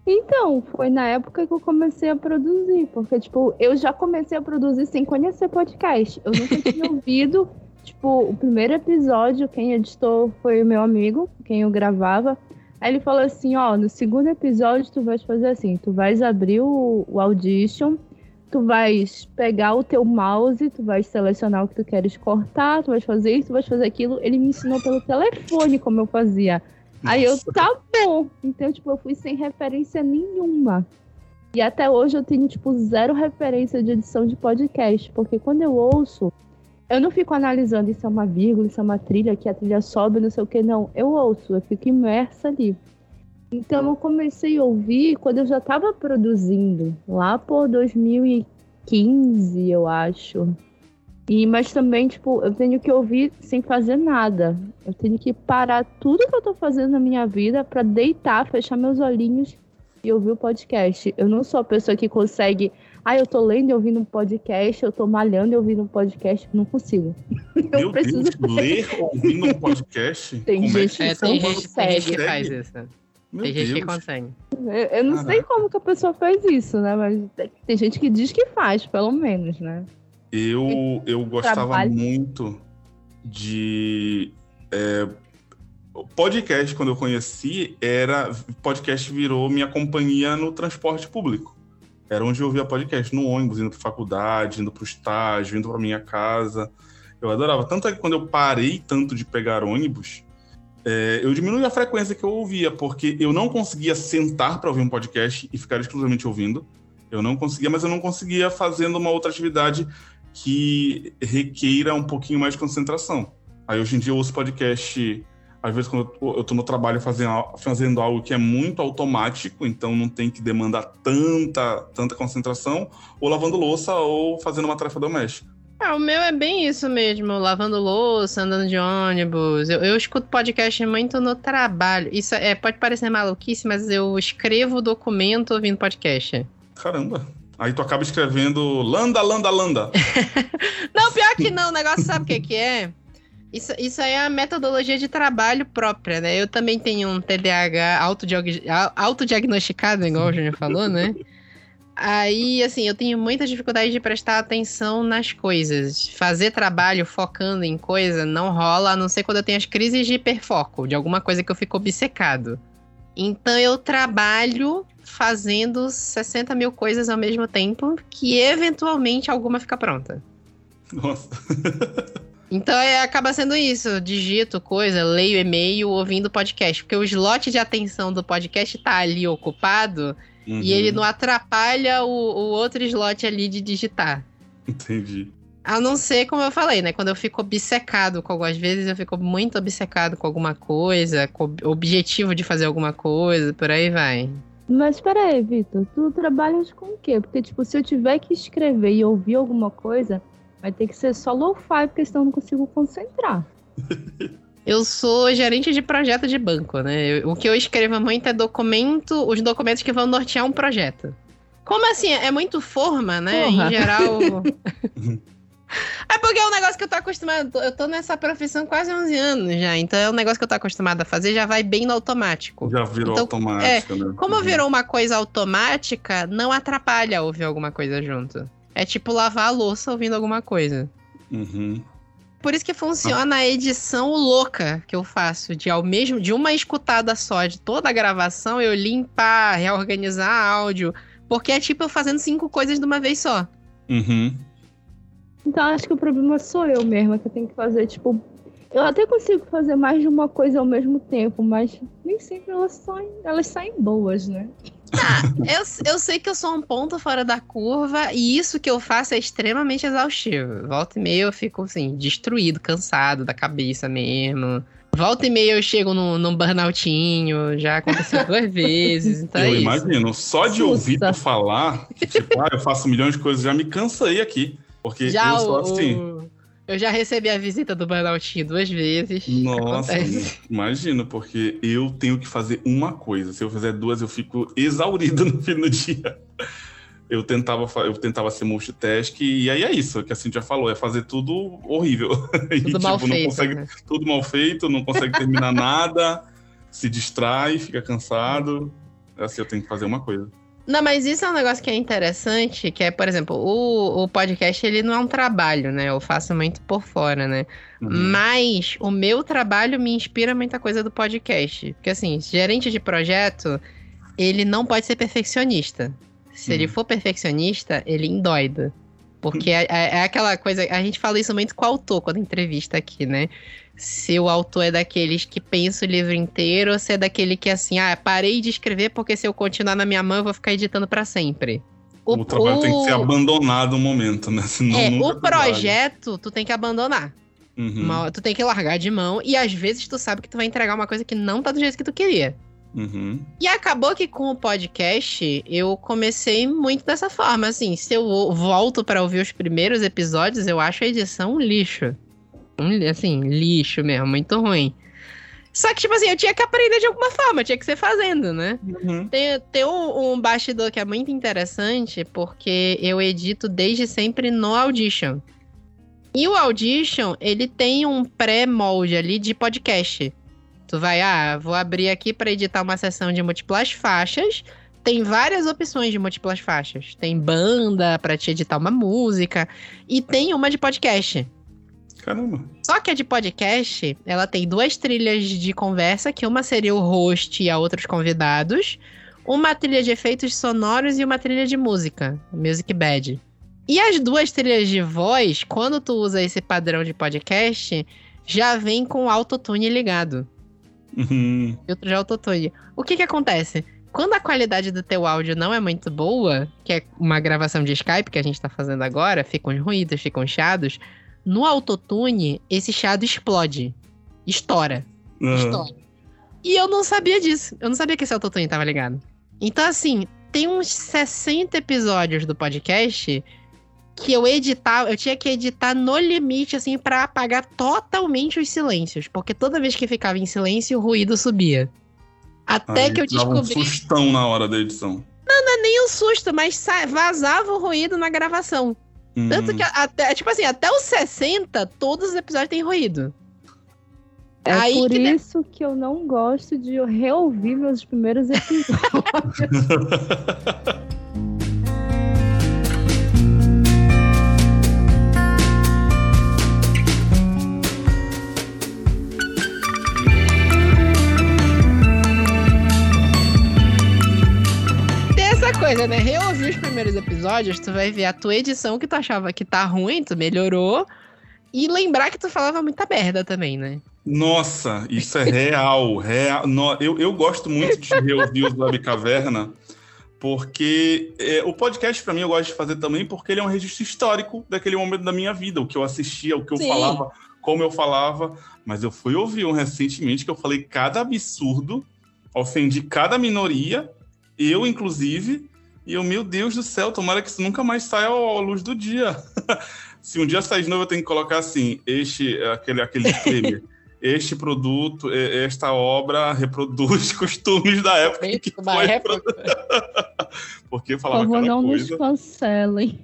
Então, foi na época que eu comecei a produzir, porque, tipo, eu já comecei a produzir sem conhecer podcast. Eu nunca tinha ouvido, tipo, o primeiro episódio, quem editou foi o meu amigo, quem eu gravava. Aí ele falou assim, ó, no segundo episódio tu vais fazer assim, tu vais abrir o, o Audition, tu vais pegar o teu mouse, tu vais selecionar o que tu queres cortar, tu vais fazer isso, tu vais fazer aquilo. Ele me ensinou pelo telefone como eu fazia. Nossa. Aí eu, tá bom. Então, tipo, eu fui sem referência nenhuma. E até hoje eu tenho, tipo, zero referência de edição de podcast. Porque quando eu ouço, eu não fico analisando isso é uma vírgula, isso é uma trilha, que a trilha sobe, não sei o que, não. Eu ouço, eu fico imersa ali. Então eu comecei a ouvir quando eu já estava produzindo, lá por 2015, eu acho. E, mas também, tipo, eu tenho que ouvir sem fazer nada. Eu tenho que parar tudo que eu tô fazendo na minha vida para deitar, fechar meus olhinhos e ouvir o podcast. Eu não sou a pessoa que consegue. Ah, eu tô lendo e ouvindo um podcast, eu tô malhando e ouvindo um podcast. Não consigo. Meu eu preciso Deus, ler ouvindo um podcast? Tem Como gente, é que, é, tem gente que faz isso. Meu tem Deus. gente que consegue. Eu, eu não Caraca. sei como que a pessoa faz isso, né? Mas tem gente que diz que faz, pelo menos, né? Eu, eu gostava Trabalho. muito de. É, podcast, quando eu conheci, era. Podcast virou minha companhia no transporte público. Era onde eu ouvia podcast, no ônibus, indo para faculdade, indo para o estágio, indo para minha casa. Eu adorava. Tanto é que quando eu parei tanto de pegar ônibus, é, eu diminui a frequência que eu ouvia, porque eu não conseguia sentar para ouvir um podcast e ficar exclusivamente ouvindo. Eu não conseguia, mas eu não conseguia fazendo uma outra atividade que requeira um pouquinho mais de concentração. Aí hoje em dia eu ouço podcast, às vezes quando eu estou no trabalho fazendo, fazendo algo que é muito automático, então não tem que demandar tanta, tanta concentração, ou lavando louça ou fazendo uma tarefa doméstica. Ah, o meu é bem isso mesmo, lavando louça, andando de ônibus. Eu, eu escuto podcast muito no trabalho. Isso é, pode parecer maluquice, mas eu escrevo documento ouvindo podcast. Caramba. Aí tu acaba escrevendo landa, landa, landa. não, pior que não. O negócio sabe o que, que é? Isso, isso aí é a metodologia de trabalho própria, né? Eu também tenho um TDAH autodiagnosticado, igual o Júnior falou, né? Aí, assim, eu tenho muita dificuldade de prestar atenção nas coisas. Fazer trabalho focando em coisa não rola, a não ser quando eu tenho as crises de hiperfoco, de alguma coisa que eu fico obcecado. Então eu trabalho fazendo 60 mil coisas ao mesmo tempo, que eventualmente alguma fica pronta. Nossa. então é, acaba sendo isso. Digito coisa, leio e-mail, ouvindo podcast. Porque o slot de atenção do podcast tá ali ocupado Uhum. E ele não atrapalha o, o outro slot ali de digitar. Entendi. A não ser, como eu falei, né? Quando eu fico obcecado com algumas vezes, eu fico muito obcecado com alguma coisa, com o objetivo de fazer alguma coisa, por aí vai. Mas peraí, Vitor, tu trabalhas com o quê? Porque, tipo, se eu tiver que escrever e ouvir alguma coisa, vai ter que ser só low-fi, porque senão eu não consigo concentrar. Eu sou gerente de projeto de banco, né? O que eu escrevo muito é documento, os documentos que vão nortear um projeto. Como assim? É muito forma, né? Porra. Em geral. é porque é um negócio que eu tô acostumado. Eu tô nessa profissão quase 11 anos já. Então é um negócio que eu tô acostumado a fazer, já vai bem no automático. Já virou Então, automático, né? Como Uhum. virou uma coisa automática, não atrapalha ouvir alguma coisa junto. É tipo lavar a louça ouvindo alguma coisa. Uhum. Por isso que funciona a edição louca que eu faço, de ao mesmo de uma escutada só de toda a gravação, eu limpar, reorganizar áudio, porque é tipo eu fazendo cinco coisas de uma vez só. Uhum. Então acho que o problema sou eu mesma, que eu tenho que fazer, tipo. Eu até consigo fazer mais de uma coisa ao mesmo tempo, mas nem sempre elas saem, elas saem boas, né? Eu, eu sei que eu sou um ponto fora da curva e isso que eu faço é extremamente exaustivo. Volta e meia eu fico assim, destruído, cansado da cabeça mesmo. Volta e meia eu chego num, num burnoutinho, já aconteceu duas vezes, então é eu isso. imagino. Só de Sussa. ouvir tu falar, tipo, ah, eu faço milhões de coisas, já me cansei aqui. Porque Já eu sou assim. o- Eu já recebi a visita do Burnoutinho duas vezes. Nossa, Acontece. imagino, porque eu tenho que fazer uma coisa. Se eu fizer duas, eu fico exaurido no fim do dia. Eu tentava, eu tentava ser multitask e aí é isso que a Cintia falou, é fazer tudo horrível. E, Tudo mal não feito. consegue, né? tudo mal feito, não consegue terminar nada, se distrai, fica cansado. Assim, eu tenho que fazer uma coisa. Não, mas isso é um negócio que é interessante, que é, por exemplo, o, o podcast, ele não é um trabalho, né? Eu faço muito por fora, né? Uhum. Mas o meu trabalho me inspira muita coisa do podcast. Porque, assim, gerente de projeto, ele não pode ser perfeccionista. Se ele Uhum. for perfeccionista, ele endoida. Porque é, é- é aquela coisa. A gente fala isso muito com o autor quando entrevista aqui, né? Se o autor é daqueles que pensa o livro inteiro, ou se é daquele que, assim, ah, parei de escrever porque se eu continuar na minha mão eu vou ficar editando pra sempre. O, trabalho tem que ser abandonado um momento, né? Senão É, o projeto tu tem que abandonar. Uhum, Uma- tu tem que largar de mão e às vezes tu sabe que tu vai entregar uma coisa que não tá do jeito que tu queria. Uhum. E acabou que com o podcast eu comecei muito dessa forma, assim, se eu volto pra ouvir os primeiros episódios, eu acho a edição um lixo. Um, assim, lixo mesmo, muito ruim. Só que, tipo assim, eu tinha que aprender de alguma forma, tinha que ser fazendo, né? Uhum. Tem, tem um, um bastidor que é muito interessante, porque eu edito desde sempre no Audition. E o Audition, ele tem um pré-molde ali de podcast. Tu vai, ah, vou abrir aqui para editar uma sessão de múltiplas faixas. Tem várias opções de múltiplas faixas. Tem banda para te editar uma música. E tem uma de podcast. Caramba. Só que a de podcast, ela tem duas trilhas de conversa, que uma seria o host e a outros convidados, uma trilha de efeitos sonoros e uma trilha de música, Music Bed. E as duas trilhas de voz, quando tu usa esse padrão de podcast, já vem com o autotune ligado. Uhum. Filtro de autotune. O que que acontece? Quando a qualidade do teu áudio não é muito boa, que é uma gravação de Skype que a gente tá fazendo agora, ficam os ruídos, ficam os chiados, no autotune, esse chiado explode. Estoura. Aham. Estoura. E eu não sabia disso. Eu não sabia que esse autotune tava ligado. Então, assim, tem uns 60 episódios do podcast que eu editava, eu tinha que editar no limite, assim, pra apagar totalmente os silêncios. Porque toda vez que ficava em silêncio, o ruído subia. Até Aí que eu dava um descobri. sustão na hora da edição. nem um susto, mas vazava o ruído na gravação. Tanto Uhum. que até, tipo assim, até os 60, todos os episódios têm ruído. É Aí por que de- isso que eu não gosto de reouvir meus primeiros episódios. coisa, né? Reouvir os primeiros episódios, tu vai ver a tua edição que tu achava que tá ruim, tu melhorou. E lembrar que tu falava muita merda também, né? Nossa, isso é real, real. No- eu, eu gosto muito de reouvir os Web Caverna, Porque é, o podcast, para mim, eu gosto de fazer também porque ele é um registro histórico daquele momento da minha vida, o que eu assistia, o que eu Sim. falava, como eu falava. Mas eu fui ouvir um recentemente que eu falei cada absurdo, ofendi cada minoria, eu inclusive, e eu, meu Deus do céu, tomara que isso nunca mais saia à luz do dia. Se um dia sair de novo, eu tenho que colocar assim, este, aquele, aquele disclaimer. Este produto, esta obra reproduz costumes da época em que Da foi época. porque Por falava favor, cada não coisa. nos cancelem.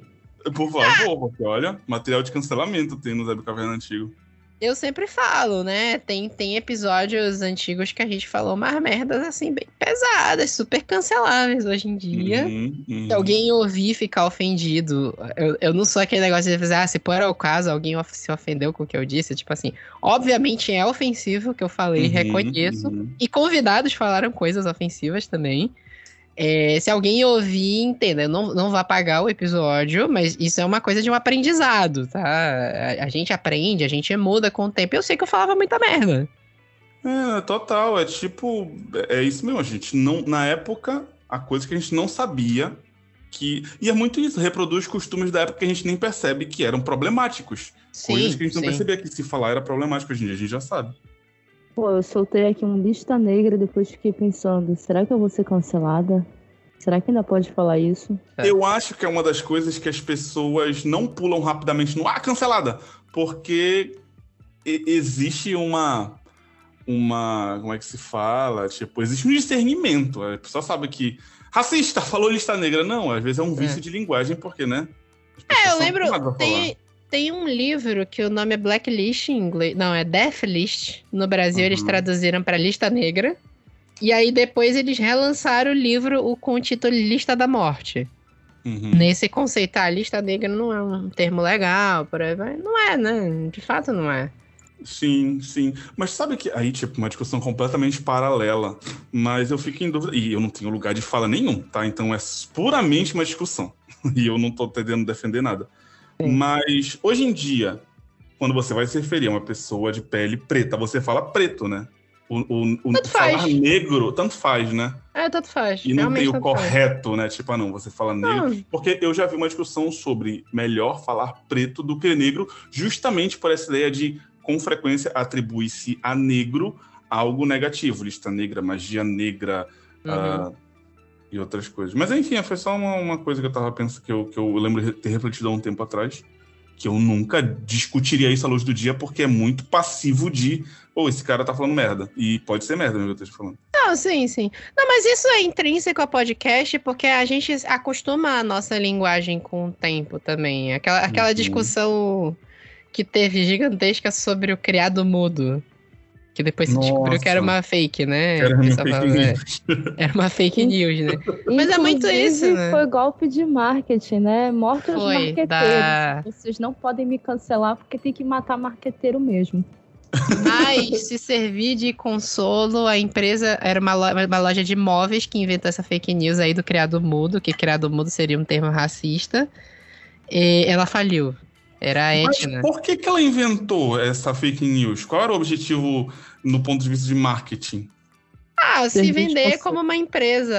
Por favor, porque olha, material de cancelamento tem no Zé do Caverna Antigo. Eu sempre falo, né? Tem, tem episódios antigos que a gente falou umas merdas assim, bem pesadas, super canceláveis hoje em dia. Uhum, uhum. Se alguém ouvir ficar ofendido, eu, eu não sou aquele negócio de dizer, ah, se por acaso alguém of- se ofendeu com o que eu disse, tipo assim, obviamente é ofensivo o que eu falei, Uhum, reconheço. uhum. E convidados falaram coisas ofensivas também. É, se alguém ouvir, entenda, não, não vá pagar o episódio, mas isso é uma coisa de um aprendizado, tá? A, a gente aprende, a gente muda com o tempo. Eu sei que eu falava muita merda. É, total, é tipo, é isso mesmo, a gente não, na época, a coisa que a gente não sabia que, e é muito isso, reproduz costumes da época que a gente nem percebe que eram problemáticos. coisas que a gente não sim. percebia que se falar era problemático, hoje em dia a gente já sabe. Pô, eu soltei aqui um lista negra e depois fiquei pensando, será que eu vou ser cancelada? Será que ainda pode falar isso? É. Eu acho que é uma das coisas que as pessoas não pulam rapidamente no ah, cancelada, porque existe uma uma, como é que se fala? Tipo, existe um discernimento. A pessoa sabe que racista, falou lista negra. Não, às vezes é um vício É. de linguagem, porque, né? É, eu lembro, tem, tem um livro que o nome é Blacklist em inglês. Não, é Death List. No Brasil eles Uhum. traduziram pra Lista Negra. E aí depois eles relançaram o livro o- com o título Lista da Morte. Uhum. Nesse conceito, a lista negra não é um termo legal, por aí vai. Não é, né? De fato não é. Sim, sim. Mas sabe que aí, tipo, uma discussão completamente paralela. Mas eu fico em dúvida. E eu não tenho lugar de fala nenhum, tá? Então é puramente uma discussão. E eu não tô tentando defender nada. Sim. Mas hoje em dia, quando você vai se referir a uma pessoa de pele preta, você fala preto, né? O, o, o Tanto falar faz. negro, tanto faz, né? É, tanto faz. E não tem o tanto faz. correto, né? Tipo, ah, não, você fala negro. Não, Porque eu já vi uma discussão sobre melhor falar preto do que negro, justamente por essa ideia de, com frequência, atribui-se a negro algo negativo. Lista negra, magia negra uhum. ah, e outras coisas. Mas enfim, foi só uma, uma coisa que eu tava pensando, que eu, que eu lembro de ter refletido há um tempo atrás, que eu nunca discutiria isso à luz do dia, porque é muito passivo de, pô, esse cara tá falando merda. E pode ser merda, mesmo que eu esteja falando. Não, sim, sim. Não, mas isso é intrínseco ao podcast, porque a gente acostuma a nossa linguagem com o tempo também. Aquela, aquela Uhum. discussão que teve gigantesca sobre o criado mudo. Que depois se descobriu que era uma fake, né? Era O uma fake é, news. Era uma fake news, né? Mas é muito isso, né? Foi golpe de marketing, né? Morte aos Foi, marqueteiros. da- Vocês não podem me cancelar porque tem que matar marqueteiro mesmo. Mas se servir de consolo, a empresa era uma, lo- uma loja de móveis que inventou essa fake news aí do criado mudo, que criado mudo seria um termo racista. E ela faliu. Era a Mas Etna. por que, que ela inventou essa fake news? Qual era o objetivo no ponto de vista de marketing? Ah, se vender como uma empresa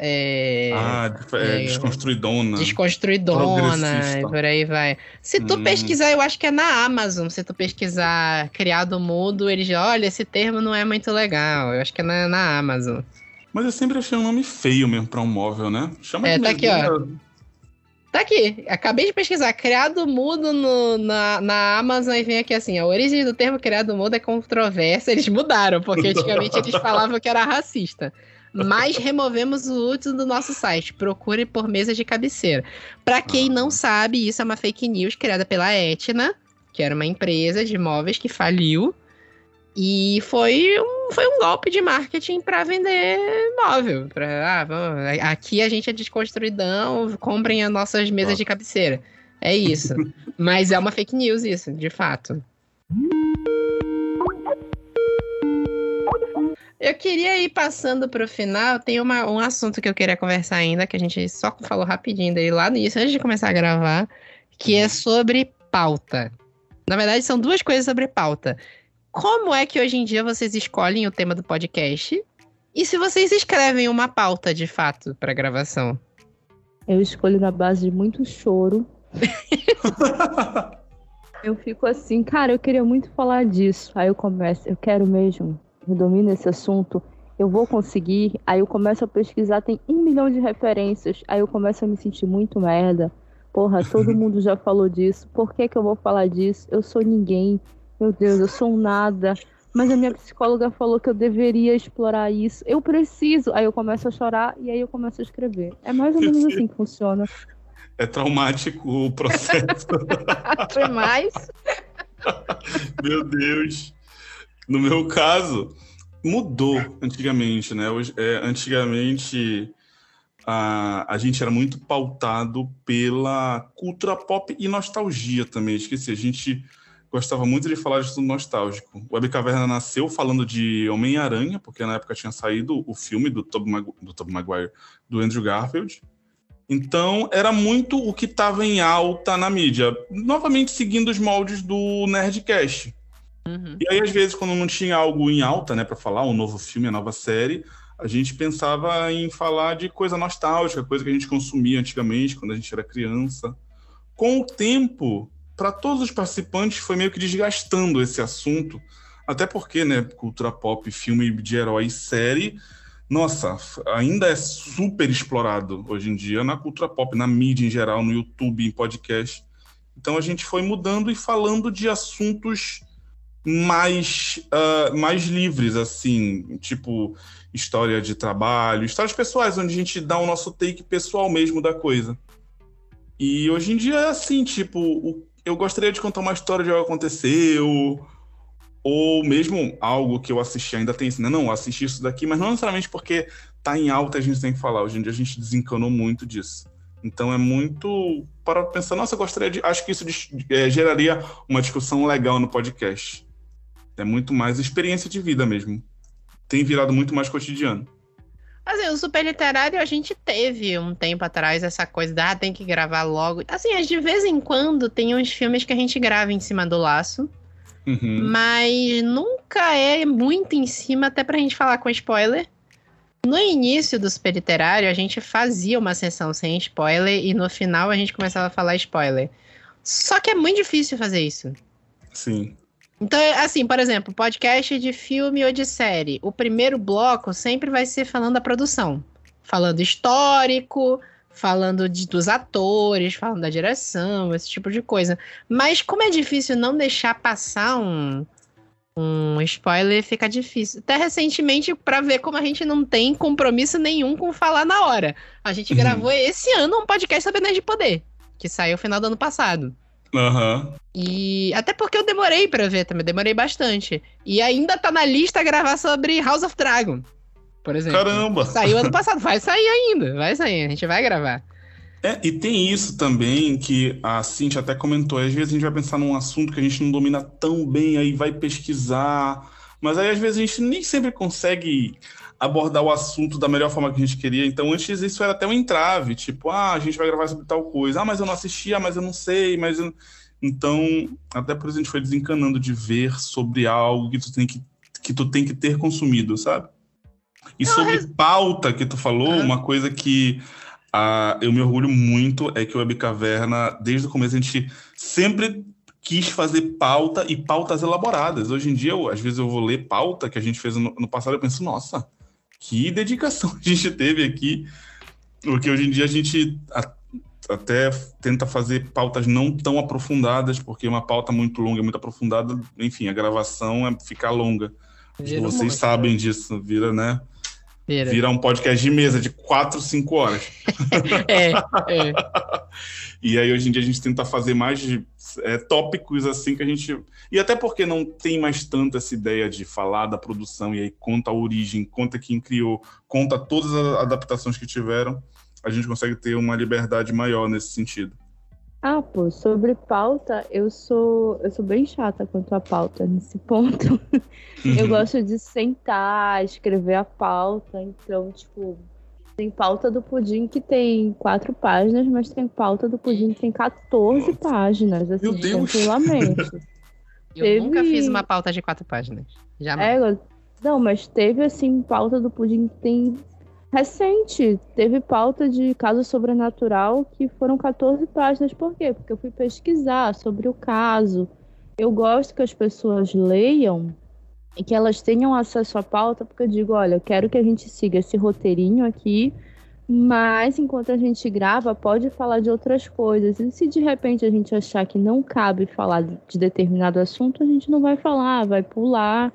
é, ah, é, é, desconstruidona. desconstruidona e por aí vai. Se tu Hum. pesquisar, eu acho que é na Amazon. Se tu pesquisar criado mudo, eles olha, esse termo não é muito legal. Eu acho que é na, na Amazon. Mas eu sempre achei um nome feio mesmo pra um móvel, né? Chama É, de tá aqui, mesmo. Tá aqui, acabei de pesquisar. Criado mudo no- na, na Amazon e vem aqui assim: a origem do termo criado mudo é controversa. Eles mudaram, porque antigamente eles falavam que era racista. Mas removemos o útil do nosso site. Procure por mesa de cabeceira. Pra quem Ah. não sabe, isso é uma fake news criada pela Etna, que era uma empresa de móveis que faliu. E foi um, foi um golpe de marketing para vender móvel. Pra, ah, vamos, aqui a gente é desconstruidão, comprem as nossas mesas de cabeceira. É isso. Mas é uma fake news isso, de fato. Eu queria ir passando para o final. Tem uma, um assunto que eu queria conversar ainda, que a gente só falou rapidinho daí lá no início, antes de começar a gravar, que é sobre pauta. Na verdade, são duas coisas sobre pauta. Como é que hoje em dia vocês escolhem o tema do podcast? E se vocês escrevem uma pauta de fato pra gravação? Eu escolho na base de muito choro. eu fico assim, cara, eu queria muito falar disso. Aí eu começo, eu quero mesmo, eu domino esse assunto, eu vou conseguir. Aí eu começo a pesquisar, tem um milhão de referências. Aí eu começo a me sentir muito merda. Porra, todo mundo já falou disso. Por que, que eu vou falar disso? Eu sou ninguém. Meu Deus, eu sou um nada. Mas a minha psicóloga falou que eu deveria explorar isso. Eu preciso. Aí eu começo a chorar e aí eu começo a escrever. É mais ou menos assim que funciona. É traumático o processo. Demais. Meu Deus. No meu caso, mudou antigamente, né? Hoje, é, antigamente a, a gente era muito pautado pela cultura pop e nostalgia também. Esqueci, a gente gostava muito de falar de tudo nostálgico. O Web Caverna nasceu falando de Homem-Aranha, porque na época tinha saído o filme do Tobey Magu do Tobey Maguire, do Andrew Garfield. Então, era muito o que estava em alta na mídia. Novamente seguindo os moldes do Nerdcast. Uhum. E aí, às vezes, quando não tinha algo em alta, né, para falar, um novo filme, uma nova série, a gente pensava em falar de coisa nostálgica, coisa que a gente consumia antigamente, quando a gente era criança. Com o tempo, para todos os participantes foi meio que desgastando esse assunto, até porque, né, cultura pop, filme de herói, série, nossa, ainda é super explorado hoje em dia na cultura pop, na mídia em geral, no YouTube, em podcast. Então a gente foi mudando e falando de assuntos mais, uh, mais livres, assim, tipo história de trabalho, histórias pessoais, onde a gente dá o nosso take pessoal mesmo da coisa. E hoje em dia é assim, tipo, o eu gostaria de contar uma história de algo que aconteceu, ou mesmo algo que eu assisti, ainda tem isso, né? Não, assisti isso daqui, mas não necessariamente porque tá em alta a gente tem que falar. Hoje em dia a gente desencanou muito disso. Então é muito para pensar, nossa, eu gostaria de. Acho que isso é, geraria uma discussão legal no podcast. É muito mais experiência de vida mesmo. Tem virado muito mais cotidiano. Assim, o super literário a gente teve um tempo atrás essa coisa da ah, tem que gravar logo. Assim, de vez em quando tem uns filmes que a gente grava em cima do laço. Uhum. Mas nunca é muito em cima, até pra gente falar com spoiler. No início do super literário, a gente fazia uma sessão sem spoiler e no final a gente começava a falar spoiler. Só que é muito difícil fazer isso. Sim. Então, é assim, por exemplo, podcast de filme ou de série. O primeiro bloco sempre vai ser falando da produção. Falando histórico, falando de, dos atores, falando da direção, esse tipo de coisa. Mas como é difícil não deixar passar um, um spoiler, fica difícil. Até recentemente, para ver como a gente não tem compromisso nenhum com falar na hora. A gente uhum. gravou esse ano um podcast sobre Nerd de Poder, que saiu no final do ano passado. Aham. Uhum. E até porque eu demorei para ver também, demorei bastante. E ainda tá na lista gravar sobre House of Dragon, por exemplo. Caramba! Saiu ano passado, vai sair ainda, vai sair, a gente vai gravar. É, e tem isso também que a Cintia até comentou, às vezes a gente vai pensar num assunto que a gente não domina tão bem, aí vai pesquisar, mas aí às vezes a gente nem sempre consegue abordar o assunto da melhor forma que a gente queria. Então, antes isso era até um entrave, tipo, ah, a gente vai gravar sobre tal coisa. Ah, mas eu não assisti, ah, mas eu não sei, mas eu... Então, até por isso a gente foi desencanando de ver sobre algo que tu tem que, que, tu tem que ter consumido, sabe? E sobre pauta que tu falou, uma coisa que ah, eu me orgulho muito é que o Web Caverna, desde o começo, a gente sempre quis fazer pauta e pautas elaboradas. Hoje em dia, eu, às vezes eu vou ler pauta que a gente fez no, no passado e penso, nossa, que dedicação a gente teve aqui, porque hoje em dia a gente até tenta fazer pautas não tão aprofundadas, porque uma pauta muito longa e muito aprofundada, enfim, a gravação é ficar longa. Vocês sabem disso, vira, né? Vira. vira. um podcast de mesa de 4, 5 horas. é, é. E aí, hoje em dia, a gente tenta fazer mais de, é, tópicos assim que a gente. E até porque não tem mais tanto essa ideia de falar da produção e aí conta a origem, conta quem criou, conta todas as adaptações que tiveram, a gente consegue ter uma liberdade maior nesse sentido. Ah, pô, sobre pauta, eu sou eu sou bem chata quanto à pauta nesse ponto. eu gosto de sentar, escrever a pauta, então, tipo, tem pauta do pudim que tem quatro páginas, mas tem pauta do pudim que tem 14 páginas. Assim, Meu Deus! Tranquilamente. Eu Teve... nunca fiz uma pauta de quatro páginas. Jamais. É, Não, mas teve, assim, pauta do pudim tem recente. Teve pauta de caso sobrenatural que foram 14 páginas. Por quê? Porque eu fui pesquisar sobre o caso. Eu gosto que as pessoas leiam e que elas tenham acesso à pauta, porque eu digo, olha, eu quero que a gente siga esse roteirinho aqui, mas enquanto a gente grava, pode falar de outras coisas. E se de repente a gente achar que não cabe falar de determinado assunto, a gente não vai falar, vai pular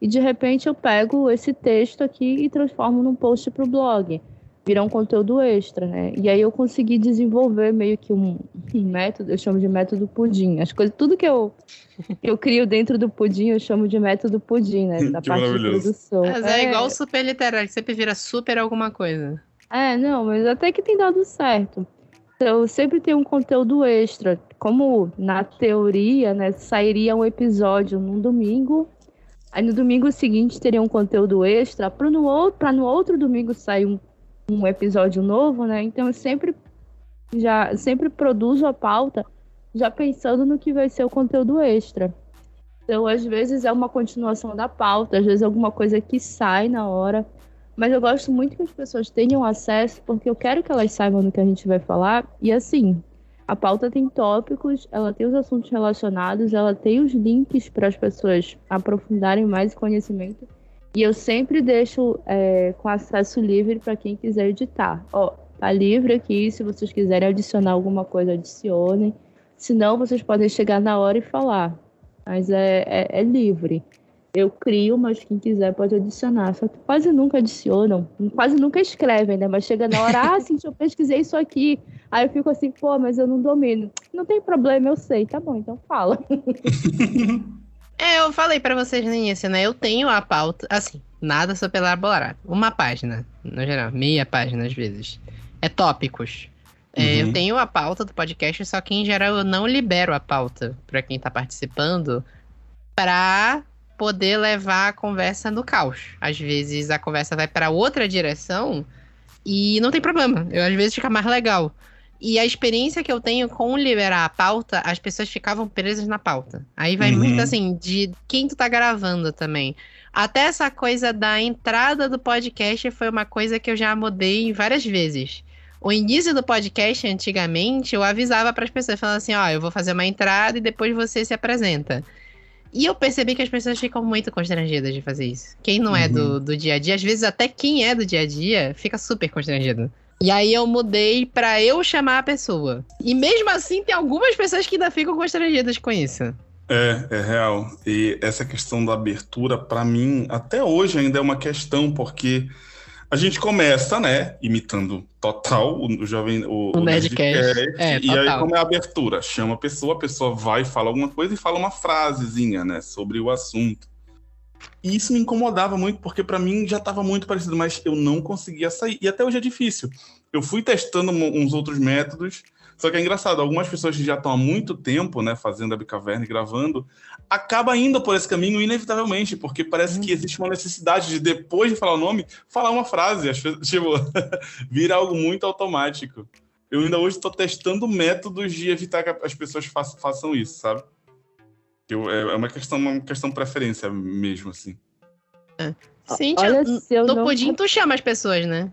e de repente eu pego esse texto aqui e transformo num post para o blog. Virar um conteúdo extra, né? E aí eu consegui desenvolver meio que um, um método, eu chamo de método pudim. As coisas, tudo que eu, eu crio dentro do pudim, eu chamo de método pudim, né? Da Que parte de maravilhoso. produção. Mas é, igual o super literário, que sempre vira super alguma coisa. É, não, mas até que tem dado certo. Então, sempre tem um conteúdo extra. Como na teoria, né, sairia um episódio num domingo, aí no domingo seguinte teria um conteúdo extra, para no, outro, pra no outro domingo sair um, um episódio novo, né? Então eu sempre já sempre produzo a pauta já pensando no que vai ser o conteúdo extra. Então, às vezes é uma continuação da pauta, às vezes é alguma coisa que sai na hora. Mas eu gosto muito que as pessoas tenham acesso, porque eu quero que elas saibam do que a gente vai falar. E assim, a pauta tem tópicos, ela tem os assuntos relacionados, ela tem os links para as pessoas aprofundarem mais conhecimento. E eu sempre deixo é, com acesso livre para quem quiser editar. Ó, tá livre aqui, se vocês quiserem adicionar alguma coisa, adicionem. Se não, vocês podem chegar na hora e falar. Mas é, é, é livre. Eu crio, mas quem quiser pode adicionar. Só que quase nunca adicionam, quase nunca escrevem, né? Mas chega na hora, ah, sim, eu pesquisei isso aqui. Aí eu fico assim, pô, mas eu não domino. Não tem problema, eu sei. Tá bom, então fala. É, eu falei pra vocês no início, né? Eu tenho a pauta, assim, nada super elaborado. Uma página, no geral, meia página às vezes. É tópicos. É, Uhum. eu tenho a pauta do podcast, só que em geral eu não libero a pauta pra quem tá participando pra poder levar a conversa no caos. Às vezes a conversa vai pra outra direção e não tem problema. Eu, às vezes fica mais legal. E a experiência que eu tenho com liberar a pauta, as pessoas ficavam presas na pauta. Aí vai Uhum. muito assim, de quem tu tá gravando também. Até essa coisa da entrada do podcast foi uma coisa que eu já mudei várias vezes. O início do podcast, antigamente, eu avisava para as pessoas, falando assim, ó, eu vou fazer uma entrada e depois você se apresenta. E eu percebi que as pessoas ficam muito constrangidas de fazer isso. Quem não é do, do dia a dia, às vezes até quem é do dia a dia, fica super constrangido. E aí eu mudei pra eu chamar a pessoa. E mesmo assim, tem algumas pessoas que ainda ficam constrangidas com isso. É, é real. E essa questão da abertura, pra mim, até hoje ainda é uma questão, porque a gente começa, né, imitando total o, jovem, o, O Nerdcast. É, e aí como é a abertura? Chama a pessoa, a pessoa vai fala alguma coisa e fala uma frasezinha, né, sobre o assunto. E isso me incomodava muito, porque pra mim já estava muito parecido, mas eu não conseguia sair. E até hoje é difícil. Eu fui testando uns outros métodos, só que é engraçado, algumas pessoas que já estão há muito tempo, né, fazendo a Bicaverna e gravando, acaba indo por esse caminho inevitavelmente, porque parece que existe uma necessidade de, depois de falar o nome, falar uma frase. Tipo, vira algo muito automático. Eu ainda hoje estou testando métodos de evitar que as pessoas façam, façam isso, sabe? Eu, é é uma questão, uma questão de preferência mesmo, assim. Cíntia, Olha, se eu no não pudim tu chama as pessoas, né?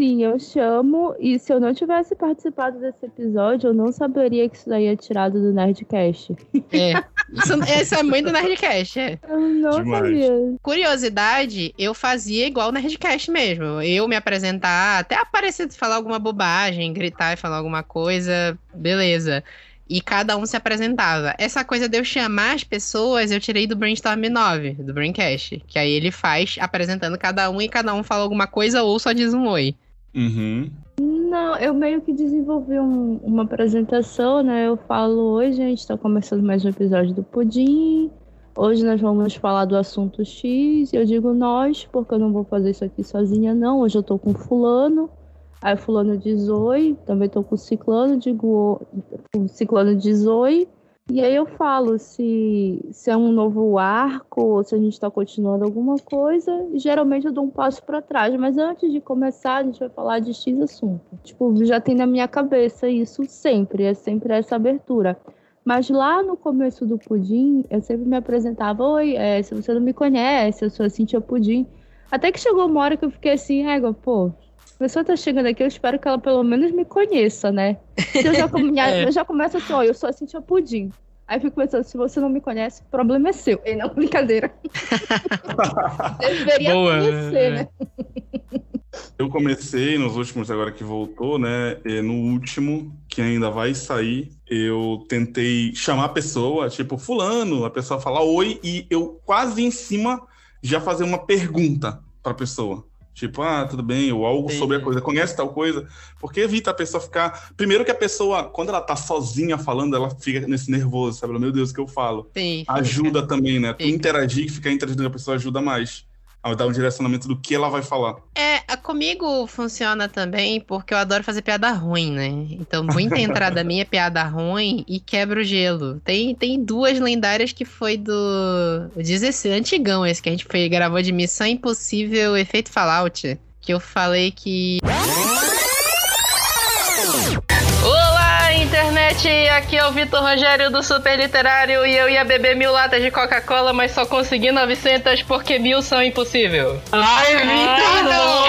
Sim, eu chamo, e se eu não tivesse participado desse episódio, eu não saberia que isso daí é tirado do Nerdcast. É. Isso, isso é muito Nerdcast, é. Eu não Demais. sabia. Curiosidade, eu fazia igual o Nerdcast mesmo. Eu me apresentar, até aparecer falar alguma bobagem, gritar e falar alguma coisa, beleza. E cada um se apresentava. Essa coisa de eu chamar as pessoas, eu tirei do Brainstorm 9, do Braincast. Que aí ele faz apresentando cada um e cada um fala alguma coisa ou só diz um oi. Uhum. Não, eu meio que desenvolvi um- uma apresentação, né? Eu falo, hoje a gente tá começando mais um episódio do Pudim. Hoje nós vamos falar do assunto X. Eu digo nós, porque eu não vou fazer isso aqui sozinha, não. Hoje eu tô com fulano. Aí fulano diz oi. Também tô com ciclano, digo o ciclano diz oi. E aí eu falo se, se é um novo arco ou se a gente está continuando alguma coisa. E geralmente eu dou um passo para trás, mas antes de começar a gente vai falar de X assunto. Tipo, já tem na minha cabeça isso sempre, é sempre essa abertura. Mas lá no começo do Pudim, eu sempre me apresentava: Oi, é, se você não me conhece, eu sou a Cintia Pudim. Até que chegou uma hora que eu fiquei assim, égua, pô, pessoa tá chegando aqui, eu espero que ela pelo menos me conheça, né? Se eu, já, é. eu já começo assim, ó, eu sou a Cintia Pudim. Aí eu fico pensando, se você não me conhece, o problema é seu. E não, brincadeira. Deveria Boa. conhecer, né? Eu comecei nos últimos, agora que voltou, né? no último, que ainda vai sair, eu tentei chamar a pessoa, tipo, fulano, a pessoa falar oi, e eu quase em cima já fazer uma pergunta pra pessoa. Tipo, ah, tudo bem, ou algo Sim. sobre a coisa, conhece tal coisa, porque evita a pessoa ficar. Primeiro que a pessoa, quando ela tá sozinha falando, ela fica nesse nervoso, sabe? Meu Deus, o que eu falo? Sim, ajuda também, né? Tu interagir, ficar interagindo com a pessoa ajuda mais a dar um direcionamento do que ela vai falar. É, comigo funciona também porque eu adoro fazer piada ruim, né? Então, muita entrada minha é piada ruim e quebra o gelo. Tem, tem duas lendárias que foi do 16, antigão esse que a gente foi, gravou de Missão Impossível Efeito Fallout. Que eu falei que. Internet, aqui é o Vitor Rogério do Super Literário e eu ia beber mil latas de Coca-Cola, mas só consegui 900 porque mil são impossível. Ai, Vitor, não!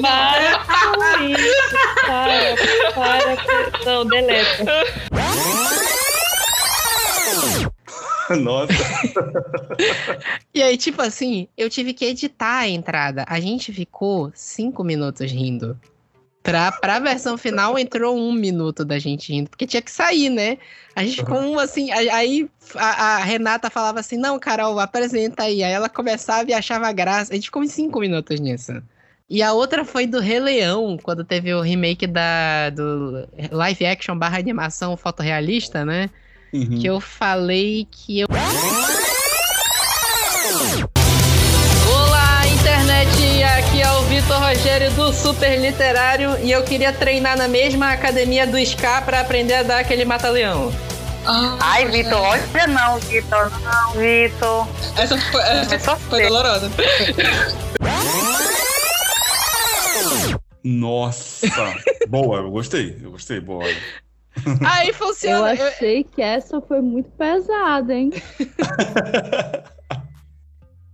Para com isso, para, para, não, deleta. Nossa. e aí, tipo assim, eu tive que editar a entrada. A gente ficou cinco minutos rindo. Pra, pra versão final entrou um minuto da gente indo, porque tinha que sair, né? A gente ficou um assim. Aí a, a, Renata falava assim: Não, Carol, apresenta aí. Aí ela começava e achava graça. A gente ficou em cinco minutos nisso. E a outra foi do Rei Leão, quando teve o remake da, do live action barra animação fotorrealista, né? Uhum. Que eu falei que eu. Rogério do Super Literário e eu queria treinar na mesma academia do SCA para aprender a dar aquele mata-leão. Ah, Ai, Vitor, olha não, Vitor, não, Vitor. Essa foi, essa foi dolorosa. Nossa, boa, eu gostei, eu gostei, boa. Aí funciona. Eu achei que essa foi muito pesada, hein?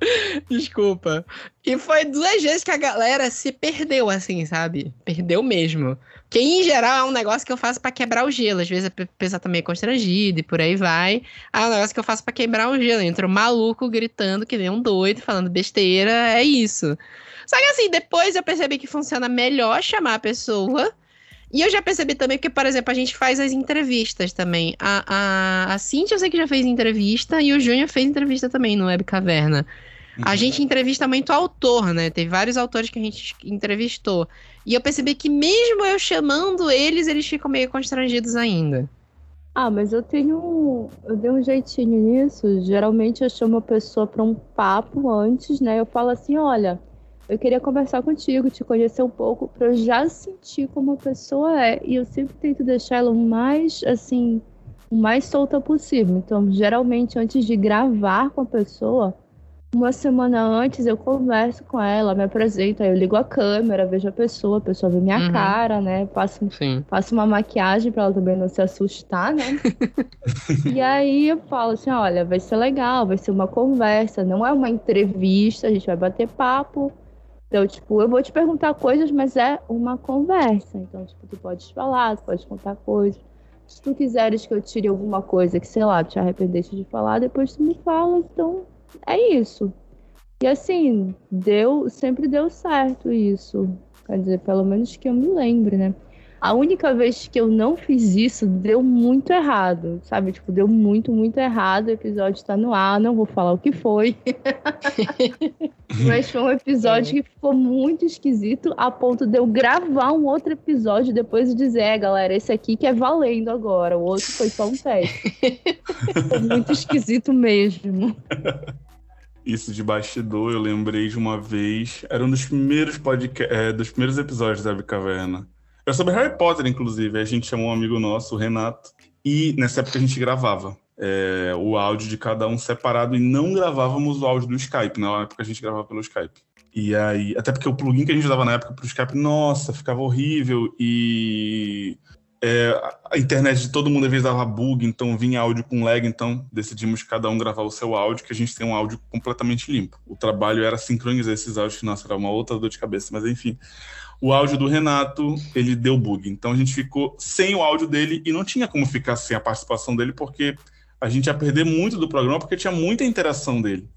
Desculpa. E foi duas vezes que a galera se perdeu, assim, sabe? Perdeu mesmo. Que em geral é um negócio que eu faço para quebrar o gelo. Às vezes a pessoa tá meio constrangida e por aí vai. Ah, é um negócio que eu faço para quebrar o gelo. Entra um maluco gritando que nem um doido, falando besteira. É isso. Só que assim, depois eu percebi que funciona melhor chamar a pessoa. E eu já percebi também que, por exemplo, a gente faz as entrevistas também. A, a, a Cintia eu sei que já fez entrevista e o Júnior fez entrevista também no Web Caverna. A uhum. gente entrevista muito autor, né? Teve vários autores que a gente entrevistou. E eu percebi que mesmo eu chamando eles, eles ficam meio constrangidos ainda. Ah, mas eu tenho. Eu dei um jeitinho nisso. Geralmente eu chamo a pessoa para um papo antes, né? Eu falo assim: olha, eu queria conversar contigo, te conhecer um pouco, para eu já sentir como a pessoa é. E eu sempre tento deixar ela o mais, assim, o mais solta possível. Então, geralmente, antes de gravar com a pessoa, uma semana antes eu converso com ela, me apresento, aí eu ligo a câmera, vejo a pessoa, a pessoa vê minha uhum. cara, né? Passo, passo uma maquiagem para ela também não se assustar, né? e aí eu falo assim: olha, vai ser legal, vai ser uma conversa, não é uma entrevista, a gente vai bater papo. Então, tipo, eu vou te perguntar coisas, mas é uma conversa. Então, tipo, tu pode falar, tu pode contar coisas. Se tu quiseres que eu tire alguma coisa que, sei lá, te arrependeste de falar, depois tu me fala, então é isso. E assim, deu, sempre deu certo isso. Quer dizer, pelo menos que eu me lembre, né? A única vez que eu não fiz isso deu muito errado, sabe? Tipo, deu muito, muito errado. O episódio tá no ar, não vou falar o que foi. Mas foi um episódio é. que ficou muito esquisito, a ponto de eu gravar um outro episódio depois e dizer, é, galera, esse aqui que é valendo agora. O outro foi só um teste. foi muito esquisito mesmo. Isso de bastidor, eu lembrei de uma vez. Era um dos primeiros podcast, é, dos primeiros episódios da Caverna é sobre Harry Potter, inclusive. A gente chamou um amigo nosso, o Renato, e nessa época a gente gravava é, o áudio de cada um separado e não gravávamos o áudio do Skype. Na época a gente gravava pelo Skype. E aí, até porque o plugin que a gente usava na época pro Skype, nossa, ficava horrível e É, a internet de todo mundo às vezes dava bug, então vinha áudio com lag, então decidimos cada um gravar o seu áudio, que a gente tem um áudio completamente limpo. O trabalho era sincronizar esses áudios, que nossa, era uma outra dor de cabeça, mas enfim. O áudio do Renato, ele deu bug, então a gente ficou sem o áudio dele e não tinha como ficar sem a participação dele, porque a gente ia perder muito do programa, porque tinha muita interação dele.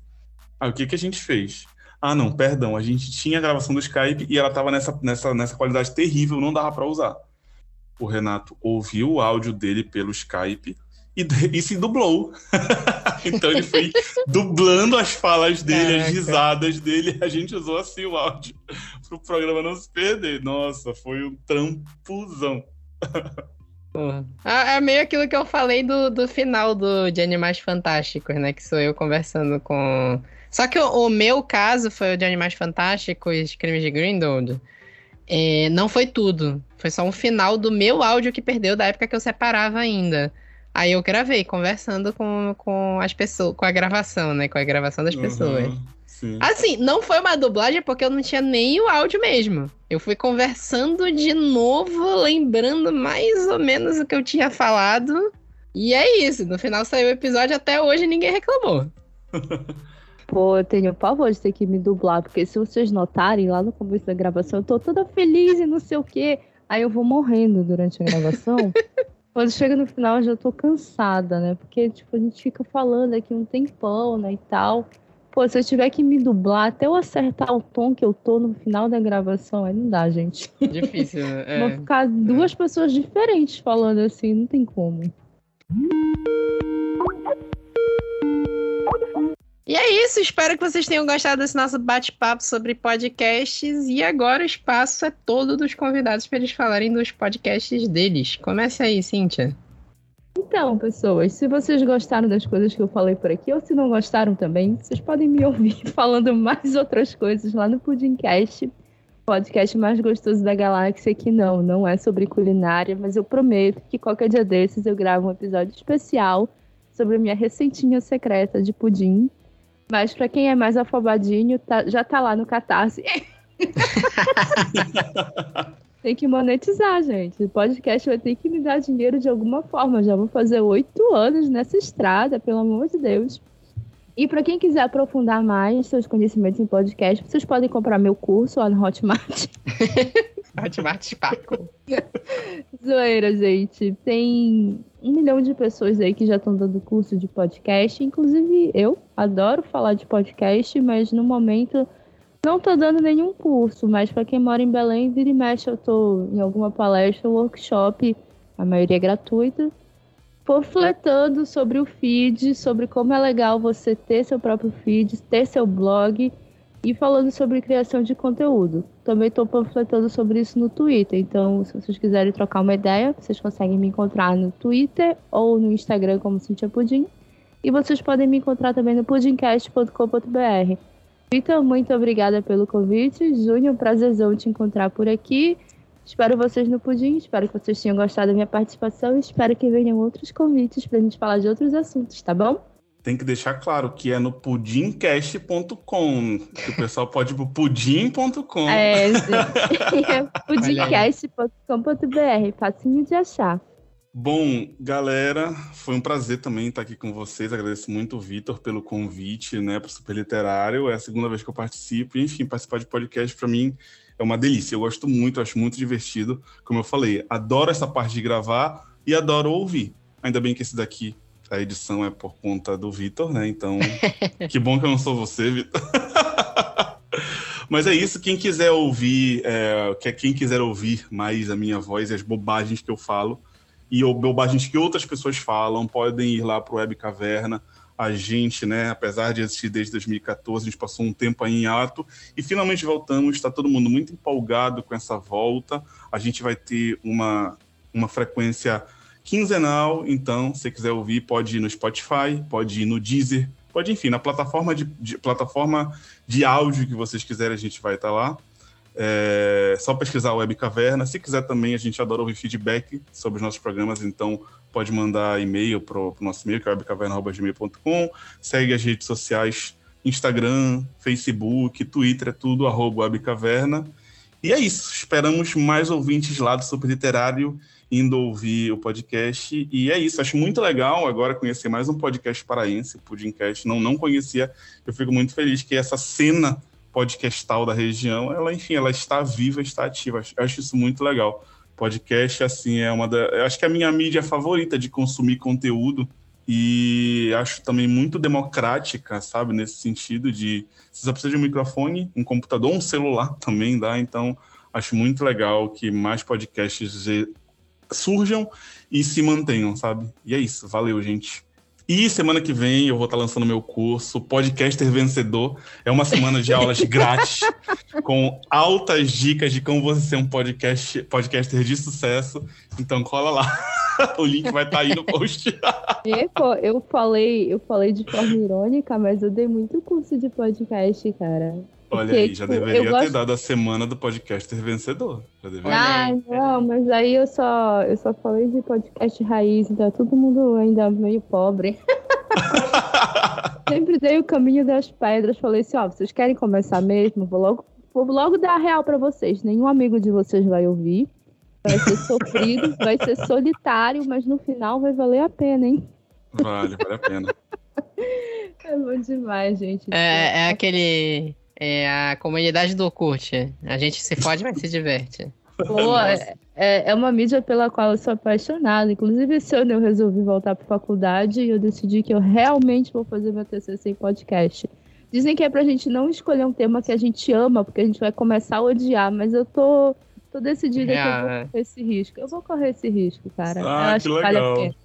Aí o que, que a gente fez? Ah, não, perdão, a gente tinha a gravação do Skype e ela estava nessa, nessa, nessa qualidade terrível, não dava para usar o Renato ouviu o áudio dele pelo Skype e, e se dublou. então ele foi dublando as falas dele, Caraca. as risadas dele, a gente usou assim o áudio para o programa não se perder. Nossa, foi um trampuzão. É meio aquilo que eu falei do, do final do, de Animais Fantásticos, né? Que sou eu conversando com. Só que o, o meu caso foi o de Animais Fantásticos, Crimes de Grindelwald. É, não foi tudo. Foi só um final do meu áudio que perdeu da época que eu separava ainda. Aí eu gravei, conversando com, com as pessoas, com a gravação, né? Com a gravação das uhum, pessoas. Sim. Assim, não foi uma dublagem porque eu não tinha nem o áudio mesmo. Eu fui conversando de novo, lembrando mais ou menos o que eu tinha falado. E é isso. No final saiu o episódio, até hoje ninguém reclamou. Pô, eu tenho pavor de ter que me dublar, porque se vocês notarem lá no começo da gravação, eu tô toda feliz e não sei o quê. Aí eu vou morrendo durante a gravação. Quando chega no final, eu já tô cansada, né? Porque, tipo, a gente fica falando aqui um tempão, né, e tal. Pô, se eu tiver que me dublar até eu acertar o tom que eu tô no final da gravação, aí não dá, gente. Difícil, né? É. Vão ficar duas é. pessoas diferentes falando assim, não tem como. E é isso, espero que vocês tenham gostado desse nosso bate-papo sobre podcasts. E agora o espaço é todo dos convidados para eles falarem dos podcasts deles. Comece aí, Cíntia. Então, pessoas, se vocês gostaram das coisas que eu falei por aqui, ou se não gostaram também, vocês podem me ouvir falando mais outras coisas lá no Pudimcast, podcast mais gostoso da galáxia, que não, não é sobre culinária, mas eu prometo que qualquer dia desses eu gravo um episódio especial sobre a minha receitinha secreta de pudim mas para quem é mais afobadinho, tá, já tá lá no Catarse. Tem que monetizar, gente. O podcast vai ter que me dar dinheiro de alguma forma. Já vou fazer oito anos nessa estrada, pelo amor de Deus. E para quem quiser aprofundar mais seus conhecimentos em podcast, vocês podem comprar meu curso lá no Hotmart. Hotmart Sparkle. Zoeira, gente. Tem um milhão de pessoas aí que já estão dando curso de podcast. Inclusive, eu adoro falar de podcast, mas no momento não tô dando nenhum curso. Mas para quem mora em Belém, vira e mexe, eu tô em alguma palestra, workshop, a maioria é gratuita, panfletando sobre o feed, sobre como é legal você ter seu próprio feed, ter seu blog e falando sobre criação de conteúdo. Também estou panfletando sobre isso no Twitter, então se vocês quiserem trocar uma ideia, vocês conseguem me encontrar no Twitter ou no Instagram como Cintia Pudim. E vocês podem me encontrar também no pudimcast.com.br. Vitor, muito obrigada pelo convite. Júnior, prazerzão te encontrar por aqui. Espero vocês no Pudim, espero que vocês tenham gostado da minha participação e espero que venham outros convites para a gente falar de outros assuntos, tá bom? Tem que deixar claro que é no pudimcast.com. Que o pessoal pode ir pro pudim.com. É, é pudimcast.com.br. Facinho de achar. Bom, galera, foi um prazer também estar aqui com vocês. Agradeço muito o Vitor pelo convite, né, para o Super Literário. É a segunda vez que eu participo. Enfim, participar de podcast para mim é uma delícia. Eu gosto muito, acho muito divertido. Como eu falei, adoro essa parte de gravar e adoro ouvir. Ainda bem que esse daqui a edição é por conta do Vitor, né? Então, que bom que eu não sou você, Vitor. Mas é isso, quem quiser ouvir, é, quem quiser ouvir mais a minha voz e as bobagens que eu falo, e bobagens que outras pessoas falam, podem ir lá para o Web Caverna. A gente, né, apesar de existir desde 2014, a gente passou um tempo aí em ato e finalmente voltamos. Está todo mundo muito empolgado com essa volta. A gente vai ter uma, uma frequência quinzenal, então, se você quiser ouvir, pode ir no Spotify, pode ir no Deezer, pode, enfim, na plataforma de, de plataforma de áudio que vocês quiserem, a gente vai estar lá. É só pesquisar Web Caverna. Se quiser também, a gente adora ouvir feedback sobre os nossos programas, então pode mandar e-mail para o nosso e-mail, que é webcaverna.gmail.com. Segue as redes sociais, Instagram, Facebook, Twitter, é tudo, arroba webcaverna. E é isso. Esperamos mais ouvintes lá do Super Literário indo ouvir o podcast. E é isso, acho muito legal agora conhecer mais um podcast paraense, o Pudimcast. Não, não conhecia, eu fico muito feliz que essa cena podcastal da região, ela, enfim, ela está viva, está ativa. Acho, acho isso muito legal. Podcast, assim, é uma da. Acho que é a minha mídia favorita de consumir conteúdo e acho também muito democrática, sabe, nesse sentido de você só precisa de um microfone, um computador, um celular também dá, então acho muito legal que mais podcasts surjam e se mantenham, sabe? E é isso, valeu, gente. E semana que vem eu vou estar lançando meu curso Podcaster Vencedor. É uma semana de aulas grátis com altas dicas de como você ser um podcast, podcaster de sucesso. Então cola lá. o link vai estar aí no post. Eu falei, eu falei de forma irônica, mas eu dei muito curso de podcast, cara. Olha Porque, aí, já tipo, deveria ter gosto- dado a semana do podcaster vencedor. Já deveria. Ah, não, mas aí eu só, eu só falei de podcast raiz, então todo mundo ainda meio pobre. Sempre dei o caminho das pedras, falei assim, ó, vocês querem começar mesmo? Vou logo, vou logo dar a real pra vocês. Nenhum amigo de vocês vai ouvir. Vai ser sofrido, vai ser solitário, mas no final vai valer a pena, hein? Vale, vale a pena. É bom demais, gente. É, é aquele. É a comunidade do Orkut. A gente se fode, mas se diverte. Pô, é, é é uma mídia pela qual eu sou apaixonada. Inclusive, esse ano eu resolvi voltar para faculdade e eu decidi que eu realmente vou fazer meu TCC em podcast. Dizem que é pra gente não escolher um tema que a gente ama, porque a gente vai começar a odiar, mas eu tô, tô decidida que eu vou É. correr esse risco. Eu vou correr esse risco, cara. Ah, eu acho que que vale a legal. pena.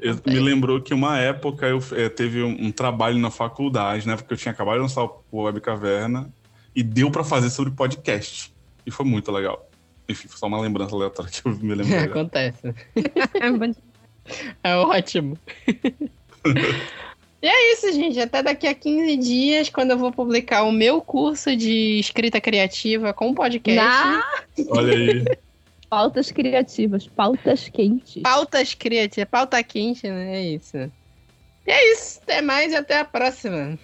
Eu, me lembrou que uma época eu eh, teve um, um trabalho na faculdade, né? Porque eu tinha acabado de lançar o Web Caverna e deu pra fazer sobre podcast. E foi muito legal. Enfim, foi só uma lembrança aleatória que eu me lembrei. agora. Acontece. É. É ótimo. e é isso, gente. Até daqui a 15 dias, quando eu vou publicar o meu curso de escrita criativa com podcast. Na Olha aí. pautas criativas, pautas quentes. Pautas criativas, pauta quente, né? É isso. E é isso. Até mais e até a próxima.